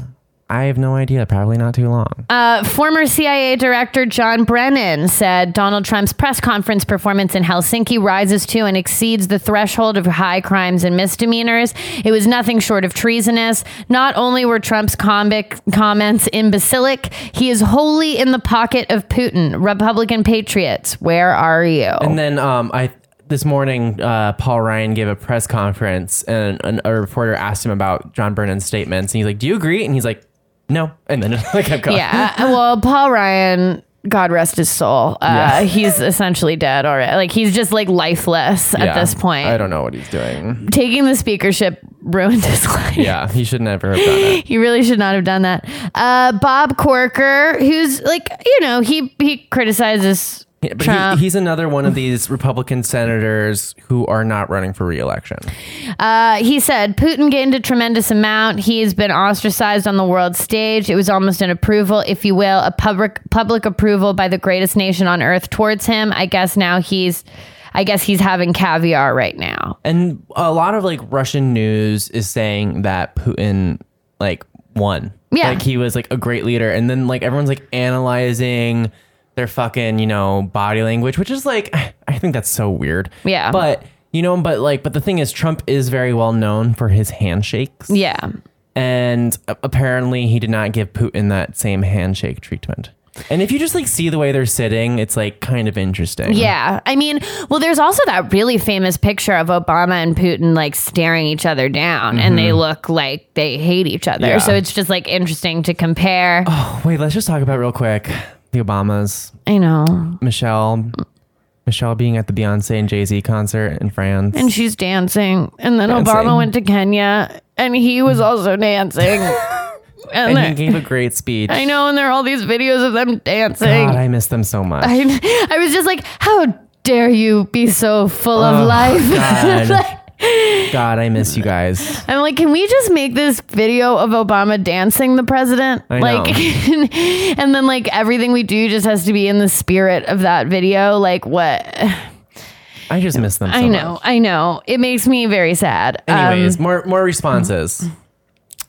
I have no idea. Probably not too long. Uh, former CIA Director John Brennan said Donald Trump's press conference performance in Helsinki rises to and exceeds the threshold of high crimes and misdemeanors. It was nothing short of treasonous. Not only were Trump's comic comments imbecilic, he is wholly in the pocket of Putin. Republican patriots, where are you? And then um, I this morning, uh, Paul Ryan gave a press conference, and, and a reporter asked him about John Brennan's statements, and he's like, "Do you agree?" And he's like, "No," and then like kept going. yeah. uh, Well, Paul Ryan. God rest his soul. Uh, Yeah. He's essentially dead already. Like he's just like lifeless at Yeah. this point. I don't know what he's doing. taking the speakership ruined his life. Yeah, he should never have done it. He really should not have done that. Uh, Bob Corker, who's like, you know, he he criticizes But Trump. he, he's another one of these Republican senators who are not running for reelection. Uh, he said Putin gained a tremendous amount. He has been ostracized on the world stage. It was almost an approval, if you will, a public public approval by the greatest nation on earth towards him. I guess now he's, I guess he's having caviar right now. And a lot of like Russian news is saying that Putin like won. Yeah. Like he was like a great leader. And then like everyone's like analyzing their fucking, you know, body language, which is like I think that's so weird. Yeah. But you know, but like but the thing is Trump is very well known for his handshakes. Yeah. And apparently he did not give Putin that same handshake treatment. And if you just like see the way they're sitting, it's like kind of interesting. Yeah. I mean, well, there's also that really famous picture of Obama and Putin like staring each other down and they mm-hmm. look like they hate each other. Yeah. So it's just like interesting to compare. Oh, wait, let's just talk about real quick the Obamas. I know. Michelle Michelle being at the Beyonce and Jay-Z concert in France. And she's dancing. And then Dancing. Obama went to Kenya and he was also dancing. And, and he gave a great speech. I know, and there are all these videos of them dancing. God, I miss them so much. I, I was just like, how dare you be so full of Oh, life? God. God, I miss you guys. I'm like, can we just make this video of Obama dancing the president? I like, and then like everything we do just has to be in the spirit of that video. Like, what? I just miss them so I know, much. I know. It makes me very sad. Anyways, Um, more more responses.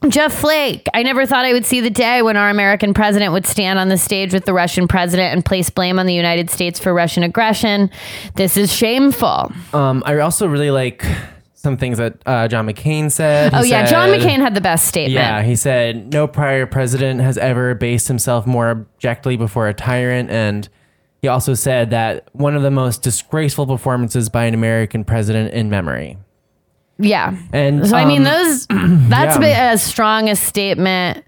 Jeff Flake. I never thought I would see the day when our American president would stand on the stage with the Russian president and place blame on the United States for Russian aggression. This is shameful. Um, I also really like some things that uh, John McCain said. He oh yeah, John McCain had the best statement. Yeah, he said no prior president has ever based himself more objectively before a tyrant, and he also said that one of the most disgraceful performances by an American president in memory. Yeah. And So I mean, um, those that's yeah. been as strong a statement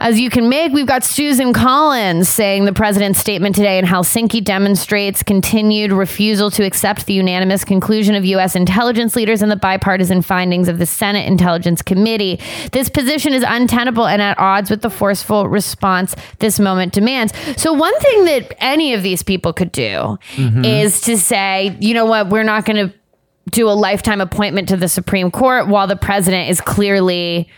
as you can make. We've got Susan Collins saying the president's statement today in Helsinki demonstrates continued refusal to accept the unanimous conclusion of U.S. intelligence leaders and the bipartisan findings of the Senate Intelligence Committee. This position is untenable and at odds with the forceful response this moment demands. So one thing that any of these people could do Mm-hmm. is to say, you know what, we're not going to do a lifetime appointment to the Supreme Court while the president is clearly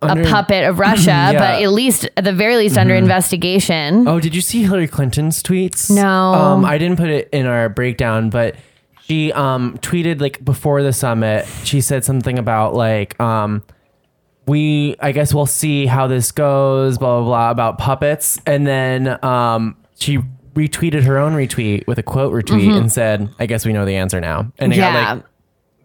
Under- a puppet of Russia, Yeah. Mm-hmm. but at least at the very least under investigation. Oh, did you see Hillary Clinton's tweets? No. Um, I didn't put it in our breakdown, but she um tweeted like before the summit. She said something about like um we I guess we'll see how this goes, blah blah blah about puppets, and then um she retweeted her own retweet with a quote retweet and said, "I guess we know the answer now," and it Mm-hmm. yeah. got like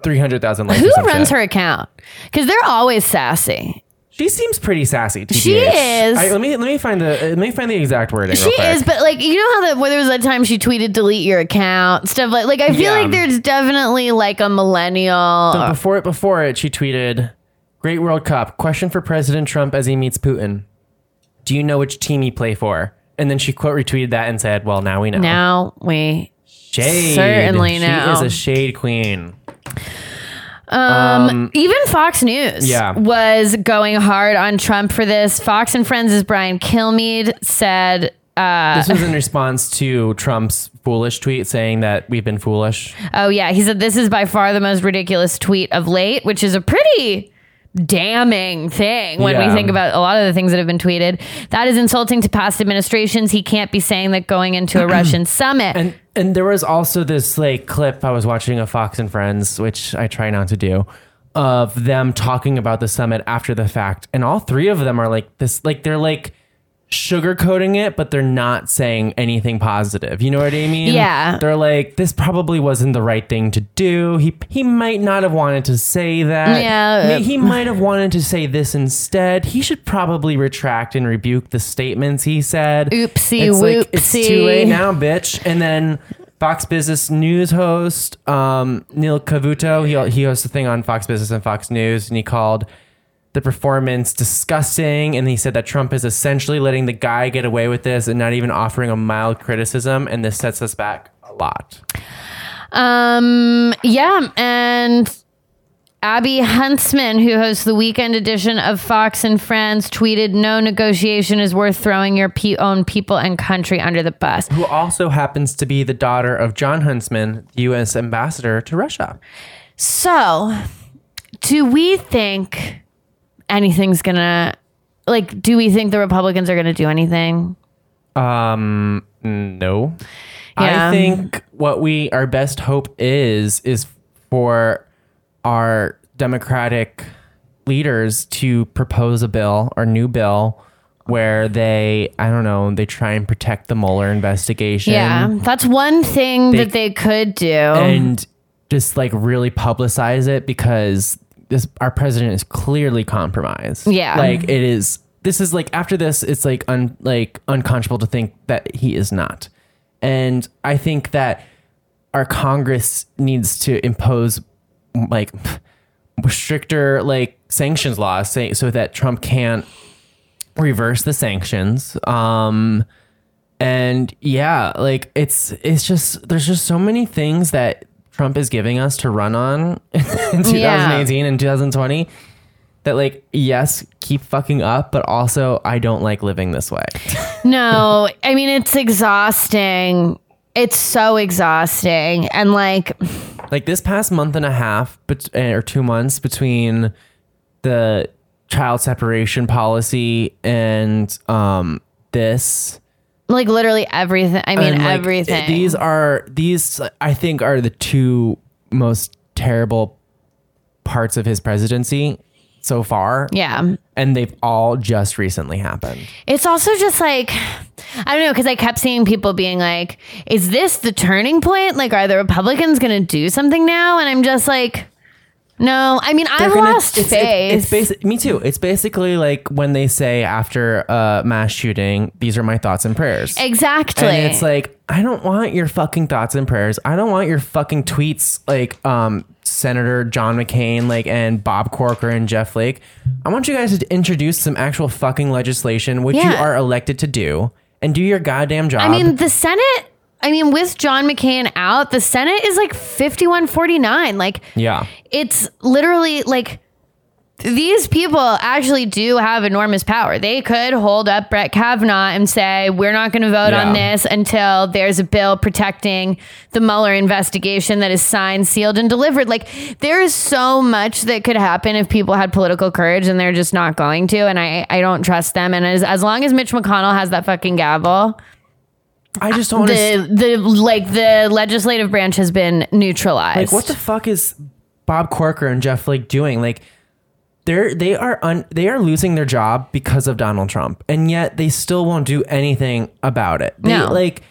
three hundred thousand likes. Who runs shit. her account? Because they're always sassy. She seems pretty sassy. TBH. She is. I, let me let me find the uh, let me find the exact wording. She real quick. is, but like you know how that where there was that time she tweeted delete your account stuff like like I feel Yeah. like there's definitely like a millennial. So uh, before it, before it, she tweeted, "Great World Cup question for President Trump as he meets Putin. Do you know which team he play for?" And then she quote retweeted that and said, "Well, now we know." now we shade. certainly she know. is a shade queen. Even Fox News Yeah. was going hard on Trump for this. Fox and Friends' Brian Kilmeade said, uh, This was in response to Trump's foolish tweet saying that we've been foolish. oh, yeah, he said, this is by far the most ridiculous tweet of late, which is a pretty damning thing when we think about a lot of the things that have been tweeted. That is insulting to past administrations. He can't be saying that going into a Russian summit. And and there was also this like clip I was watching of Fox and Friends, which I try not to do, of them talking about the summit after the fact, and all three of them are like this, like they're like sugarcoating it, but they're not saying anything positive. You know what I mean? Yeah. They're like, this probably wasn't the right thing to do. He he might not have wanted to say that. Yeah. May- He might have wanted to say this instead. He should probably retract and rebuke the statements he said. Oopsie It's like, it's too late now, bitch. And then Fox Business News host um, Neil Cavuto, he he hosts a thing on Fox Business and Fox News, and he called the performance disgusting, and he said that Trump is essentially letting the guy get away with this and not even offering a mild criticism, and this sets us back a lot. Um, yeah, and Abby Huntsman, who hosts the weekend edition of Fox and Friends, tweeted, "No negotiation is worth throwing your pe- own people and country under the bus." Who also happens to be the daughter of Jon Huntsman, the U.S. ambassador to Russia. So, do we think anything's gonna like? Do we think the Republicans are gonna do anything? Um, no. Yeah. I think what we our best hope is is for our Democratic leaders to propose a bill or new bill where they I don't know they try and protect the Mueller investigation. Yeah, that's one thing They- that they could do. and just like really publicize it because this our president is clearly compromised. Yeah. like it is. This is like after this, it's like un like unconscionable to think that he is not, and I think that our Congress needs to impose like stricter like sanctions laws say, so that Trump can't reverse the sanctions. Um, and yeah, like it's it's just there's just so many things that Trump is giving us to run on in 2018 and 2020 that like yes, keep fucking up, but also I don't like living this way. no, I mean it's exhausting. It's so exhausting, and like, like this past month and a half bet- or 2 months between the child separation policy and um this like literally everything. I mean And, like, everything. These are these I think are the two most terrible parts of his presidency so far. yeah. And they've all just recently happened. It's also just like I don't know because I kept seeing people being like, "Is this the turning point? Like, are the Republicans going to do something now?" And I'm just like, "No." I mean, I've gonna- lost it's, faith. It's, me too. It's basically like when they say after a mass shooting, these are my thoughts and prayers. exactly. And it's like, I don't want your fucking thoughts and prayers. I don't want your fucking tweets like um Senator John McCain like and Bob Corker and Jeff Flake. I want you guys to introduce some actual fucking legislation which you are elected to do and do your goddamn job. I mean, the Senate. I mean, with John McCain out, the Senate is like 51-49. Like, yeah. it's literally like these people actually do have enormous power. They could hold up Brett Kavanaugh and say, We're not going to vote on this until there's a bill protecting the Mueller investigation that is signed, sealed, and delivered. Like, there is so much that could happen if people had political courage and they're just not going to. And I, I don't trust them. And as, as long as Mitch McConnell has that fucking gavel, I just don't understand. the, the like the legislative branch has been neutralized. Like, what the fuck is Bob Corker and Jeff Flake doing? Like, they're they are un, they are losing their job because of Donald Trump, and yet they still won't do anything about it. They, No. like,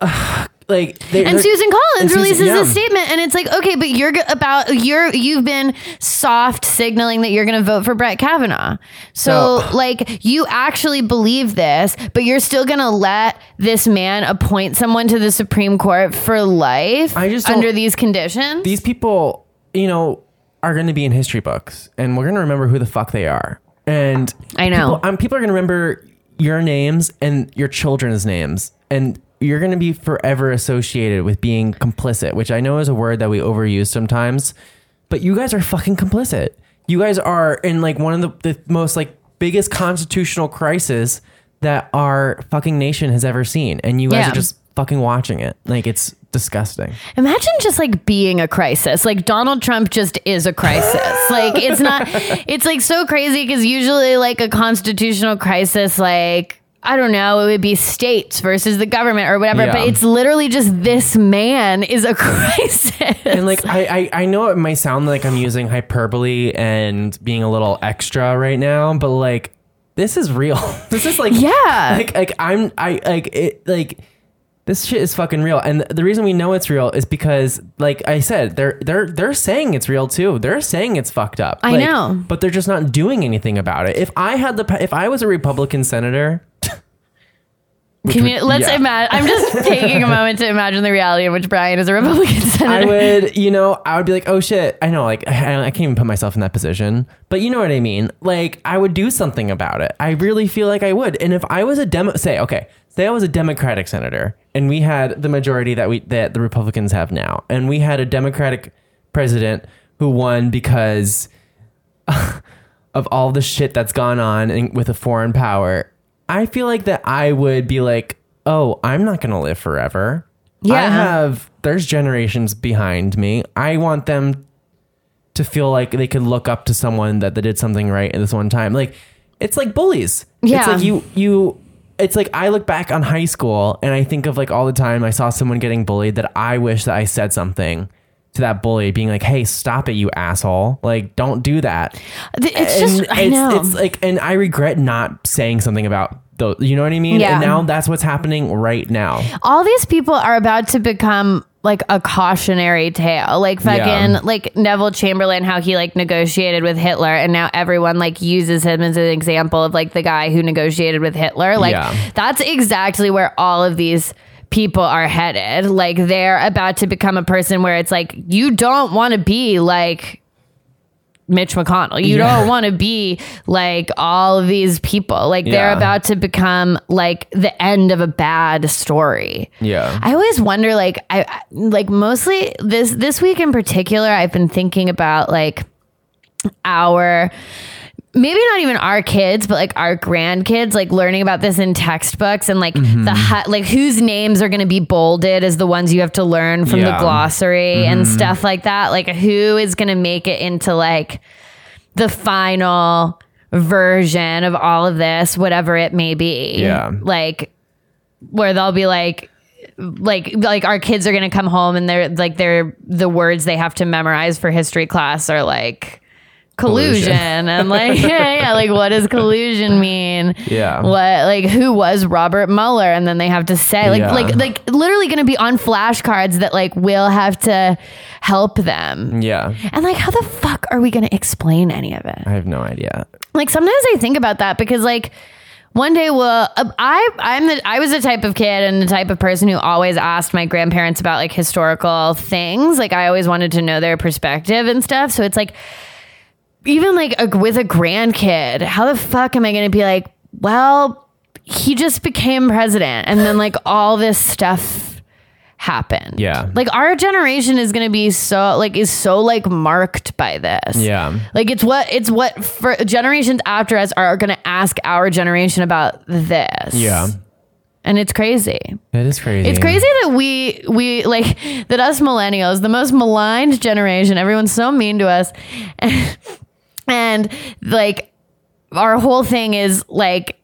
ugh, like they And Susan Collins and Susan- releases yeah. a statement, and it's like, okay, but you're g- about you're you've been soft signaling that you're going to vote for Brett Kavanaugh. So, So- like, you actually believe this, but you're still going to let this man appoint someone to the Supreme Court for life I just under these conditions. These people, you know, are going to be in history books, and we're going to remember who the fuck they are. And I know. people, um, people are going to remember your names and your children's names, and you're going to be forever associated with being complicit, which I know is a word that we overuse sometimes. But you guys are fucking complicit. You guys are in like one of the, the most like biggest constitutional crisis that our fucking nation has ever seen, and you guys Yeah. are just fucking watching it. Like it's disgusting. Imagine just like being a crisis. Like Donald Trump just is a crisis. like it's not, it's like so crazy because usually like a constitutional crisis, like, I don't know, it would be states versus the government or whatever, Yeah. but it's literally just this man is a crisis. and like I, I I know it might sound like I'm using hyperbole and being a little extra right now, but like this is real. this is like Yeah. Like like I'm I like it like this shit is fucking real. And the reason we know it's real is because like I said, they're they're they're saying it's real too. They're saying it's fucked up. I Like, know. But they're just not doing anything about it. If I had the if I was a Republican senator, Can you, let's yeah. imagine, I'm just taking a moment to imagine the reality in which Bryan is a Republican senator. I would, you know, I would be like, oh shit. I know, like, I, I can't even put myself in that position, but you know what I mean? Like, I would do something about it. I really feel like I would. And if I was a demo, say, okay, say I was a Democratic senator and we had the majority that we, that the Republicans have now, and we had a Democratic president who won because of all the shit that's gone on in, with a foreign power, I feel like that I would be like, oh, I'm not going to live forever. Yeah. I have, there's generations behind me. I want them to feel like they could look up to someone that, that did something right at this one time. Like, it's like bullies. It's Yeah. like you, you, it's like I look back on high school and I think of like all the time I saw someone getting bullied that I wish that I said something to that bully, being like, "Hey, stop it, you asshole! Like, don't do that." Th- It's just, And I it's, know. It's like, and I regret not saying something about those. You know what I mean? Yeah. And now that's what's happening right now. all these people are about to become like a cautionary tale like fucking Yeah. like neville chamberlain how he like negotiated with hitler and now everyone like uses him as an example of like the guy who negotiated with hitler like Yeah. that's exactly where all of these people are headed like they're about to become a person where it's like you don't want to be like Mitch McConnell. You Yeah. don't want to be like all of these people. Like they're about to become like the end of a bad story. Yeah. I always wonder like I I- like mostly this this week in particular I've been thinking about like our maybe not even our kids but like our grandkids like learning about this in textbooks and like Mm-hmm. the hu- like whose names are going to be bolded as the ones you have to learn from the Yeah. Mm-hmm. glossary and stuff like that like who is going to make it into like the final version of all of this whatever it may be Yeah. like where they'll be like like like our kids are gonna come home and they're like they're the words they have to memorize for history class are like collusion, Collusion. and like yeah, yeah like what does collusion mean Yeah. what like who was robert mueller and then they have to say like Yeah. like like literally gonna be on flashcards that like will have to help them Yeah. and like how the fuck are we gonna explain any of it I have no idea. like sometimes I think about that because like one day well uh, I I'm the I was the type of kid and the type of person who always asked my grandparents about like historical things like I always wanted to know their perspective and stuff so it's like even like a, with a grandkid how the fuck am I going to be like well he just became president and then like all this stuff happened Yeah. like our generation is going to be so like is so like marked by this Yeah. like it's what it's what for generations after us are going to ask our generation about this. Yeah. And it's crazy. It is crazy. It's crazy that we we like that us millennials, the most maligned generation, everyone's so mean to us. And, like our whole thing is like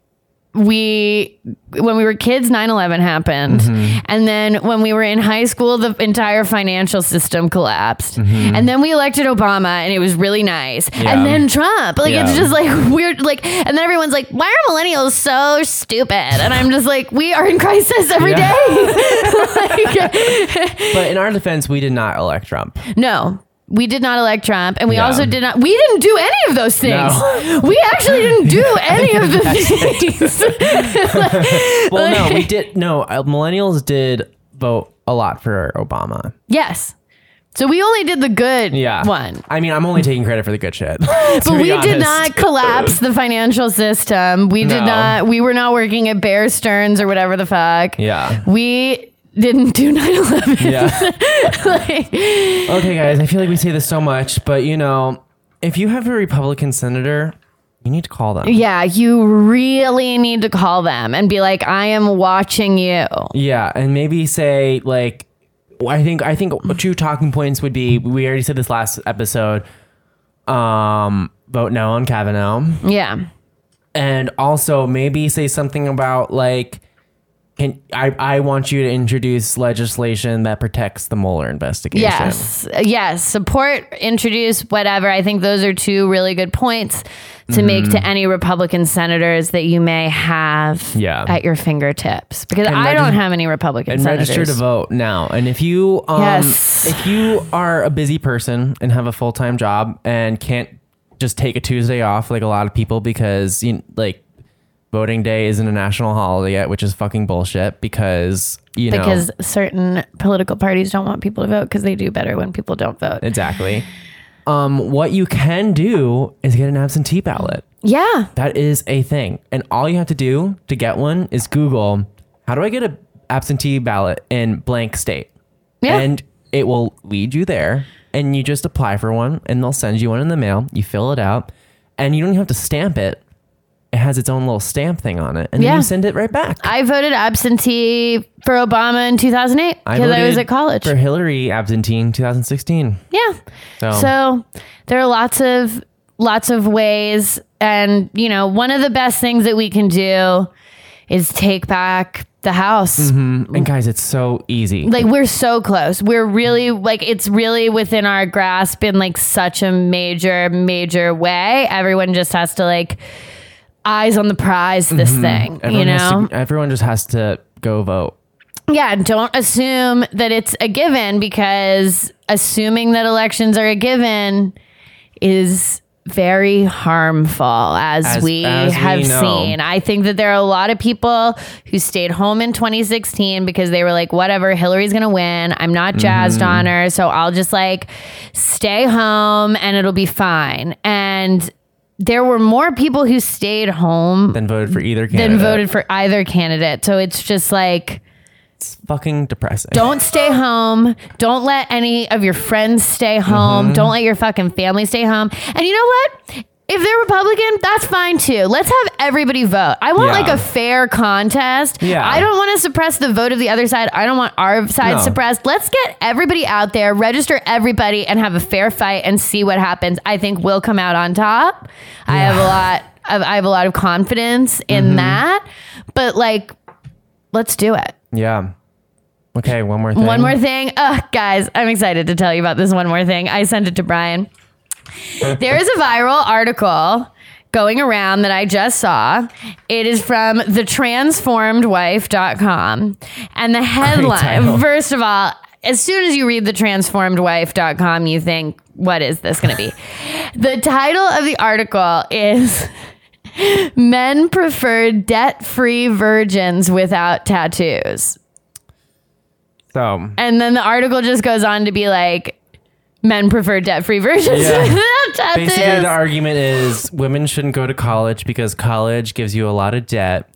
we when we were kids 9-11 happened Mm-hmm. and then when we were in high school the entire financial system collapsed Mm-hmm. and then we elected obama and it was really nice Yeah. and then trump like it's just like weird like and then everyone's like why are millennials so stupid and i'm just like we are in crisis every Yeah. day. like, But in our defense, we did not elect Trump. no we did not elect Trump, and we Yeah. also did not. We didn't do any of those things. No. We actually didn't do any of the things. Well, no, we did. No, uh, millennials did vote a lot for Obama. yes, so we only did the good Yeah. one. I mean, I'm only taking credit for the good shit. But we did not collapse the financial system. We did No. not. We were not working at Bear Stearns or whatever the fuck. Yeah. We didn't do 9-11. Yeah. Like, Okay, guys, I feel like we say this so much, but you know, if you have a Republican senator, you need to call them. yeah, you really need to call them and be like, I am watching you. Yeah, and maybe say like I think I think two talking points would be we already said this last episode. Um vote no on Kavanaugh. Yeah. And also maybe say something about like can I I want you to introduce legislation that protects the Mueller investigation. Yes. Yes. Support, introduce, whatever. I think those are two really good points to make Mm-hmm. to any Republican senators that you may have Yeah. at your fingertips. Because And I regis- don't have any Republican and senators. register to vote now. And if you um Yes. if you are a busy person and have a full-time job and can't just take a Tuesday off like a lot of people because you like voting day isn't a national holiday yet, which is fucking bullshit because you know Because certain political parties don't want people to vote because they do better when people don't vote. exactly. Um what you can do is get an absentee ballot. Yeah. That is a thing. And all you have to do to get one is Google, how do I get an absentee ballot in blank state? Yeah. And it will lead you there. and you just apply for one, and they'll send you one in the mail. You fill it out, and you don't even have to stamp it. It has its own little stamp thing on it, and Yeah. then you send it right back. I voted absentee for Obama in 2008 because I, was at college. for Hillary absentee in 2016. yeah. So, So there are lots of lots of ways and you know, one of the best things that we can do is take back the house. Mm-hmm. and guys, it's so easy. Like we're so close. We're really like it's really within our grasp in like such a major major way. Everyone just has to like eyes on the prize this thing, you Mm-hmm. Everyone has know? to- everyone just has to go vote. Yeah, don't assume that it's a given because assuming that elections are a given is very harmful as, As- we as have know. seen. I think that there are a lot of people who stayed home in 2016 because they were like, whatever, Hillary's going to win. I'm not jazzed Mm-hmm. on her. So I'll just like stay home and it'll be fine. And there were more people who stayed home Then voted for either candidate. than voted for either candidate. So it's just like, It's fucking depressing. don't stay home. Don't let any of your friends stay home. Mm-hmm. Don't let your fucking family stay home. And you know what? If they're Republican, that's fine too. Let's have everybody vote. I want Yeah. like a fair contest. Yeah. I don't want to suppress the vote of the other side. I don't want our side No. suppressed. Let's get everybody out there, register everybody, and have a fair fight and see what happens. I think we'll come out on top. I have a lot of I have a lot of confidence in Mm-hmm. that. But like, let's do it. Yeah. Okay, one more thing. One more thing. Ugh, guys, I'm excited to tell you about this one more thing. I sent it to Bryan. There is a viral article going around that I just saw. It is from thetransformedwife.com. And the headline, first of all, as soon as you read thetransformedwife.com, you think, what is this going to be? the title of the article is Men Prefer Debt Free Virgins Without Tattoos. So, And then the article just goes on to be like, men prefer debt free versions Yeah. basically, the argument is women shouldn't go to college because college gives you a lot of debt.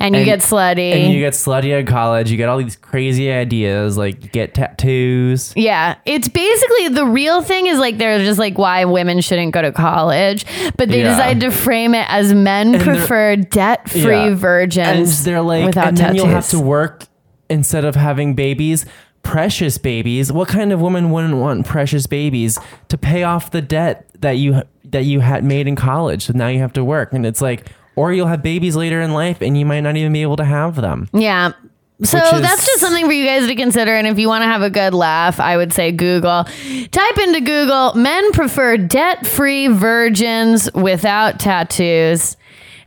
and you and- get slutty. And you get slutty at college. You get all these crazy ideas like get tattoos. yeah, it's basically the real thing is like they're just like why women shouldn't go to college, but they Yeah. decide to frame it as men they're- prefer debt free Yeah. And virgins. they're like, without and then tattoos. you'll have to work instead of having babies, precious babies. What kind of woman wouldn't want precious babies to pay off the debt that you that you had made in college? So now you have to work, and it's like, or you'll have babies later in life, and you might not even be able to have them. Yeah. So is- that's just something for you guys to consider. And if you want to have a good laugh, I would say Google. Type into Google, men prefer debt free virgins without tattoos.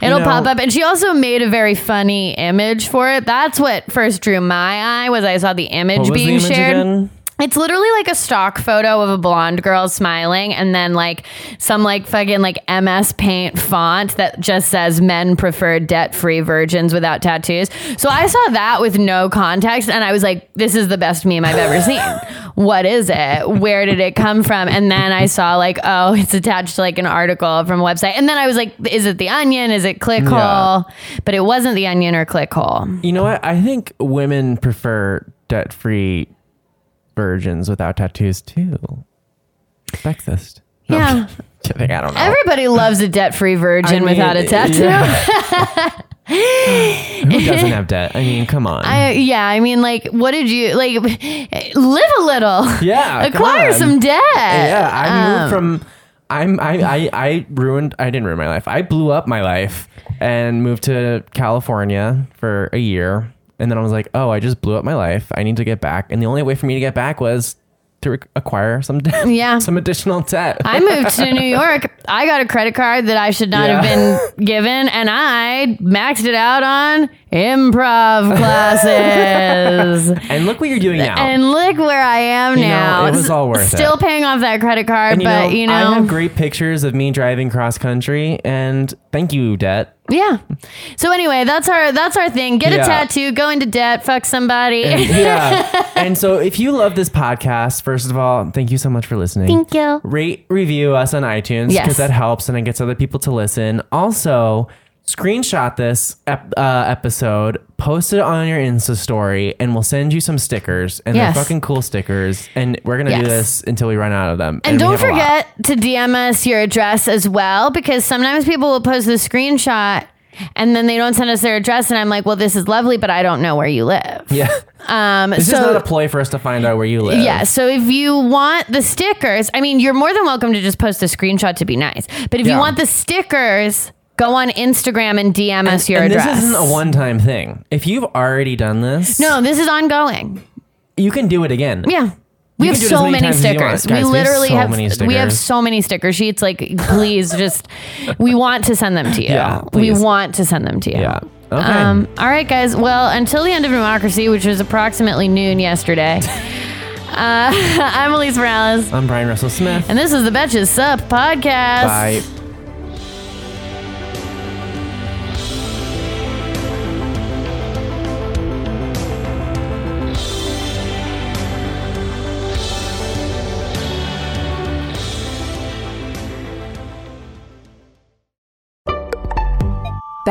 It'll know- pop up. And she also made a very funny image for it. That's what first drew my eye was I saw the image being the image shared. again? It's literally like a stock photo of a blonde girl smiling and then like some like fucking like MS Paint font that just says men prefer debt free virgins without tattoos. So I saw that with no context and I was like, this is the best meme I've ever seen. what is it? Where did it come from? And then I saw like, oh, it's attached to like an article from a website. And then I was like, is it the onion? Is it clickhole? Yeah. But it wasn't the onion or clickhole. You know what? I think women prefer debt free virgins without tattoos too. Sexist. No, Yeah. kidding. I don't know. Everybody loves a debt free virgin I mean, without a tattoo. yeah. Who doesn't have debt? I mean, come on. I, yeah, I mean, like, what did you like? Live a little. Yeah, acquire some debt. yeah, I Um, moved from. I'm. I, I. I ruined. I didn't ruin my life. I blew up my life and moved to California for a year. And then I was like, oh, I just blew up my life. I need to get back. And the only way for me to get back was to acquire some debt. Yeah. some additional debt. I moved to New York. I got a credit card that I should not Yeah. have been given, and I maxed it out on improv classes. and look what you're doing now. and look where I am You know, now. it was all worth Still it. paying off that credit card, And, but you know, I have great pictures of me driving cross country. And thank you, debt. Yeah. So anyway, that's our that's our thing. Get Yeah. a tattoo, go into debt, fuck somebody. yeah. And so if you love this podcast, first of all, thank you so much for listening. Thank you. Rate, review us on iTunes because Yes. that helps and it gets other people to listen. Also, screenshot this ep- uh, episode, post it on your Insta story, and we'll send you some stickers. And Yes. they're fucking cool stickers. And we're gonna Yes. do this until we run out of them. And, we don't have a lot. forget to DM us your address as well, because sometimes people will post the screenshot and then they don't send us their address, and I'm like, well, this is lovely, but I don't know where you live. Yeah, Um, this so is not a ploy for us to find out where you live. Yeah. So if you want the stickers, I mean, you're more than welcome to just post a screenshot to be nice. But if Yeah. you want the stickers, go on Instagram and DM us your and address. this isn't a one-time thing. If you've already done this, no, this is ongoing. you can do it again. Yeah. We have can do it as so many many times as you want. stickers. Guys, we we have literally so have, many we have so many sticker sheets. Like, please just we want to send them to you. Yeah, we want to send them to you. Yeah. Okay. Um, all right, guys. Well, until the end of democracy, which was approximately noon yesterday, uh, I'm Alise Morales. I'm Bryan Russell Smith. And this is the Betches Sup podcast. Bye.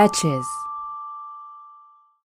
Betches.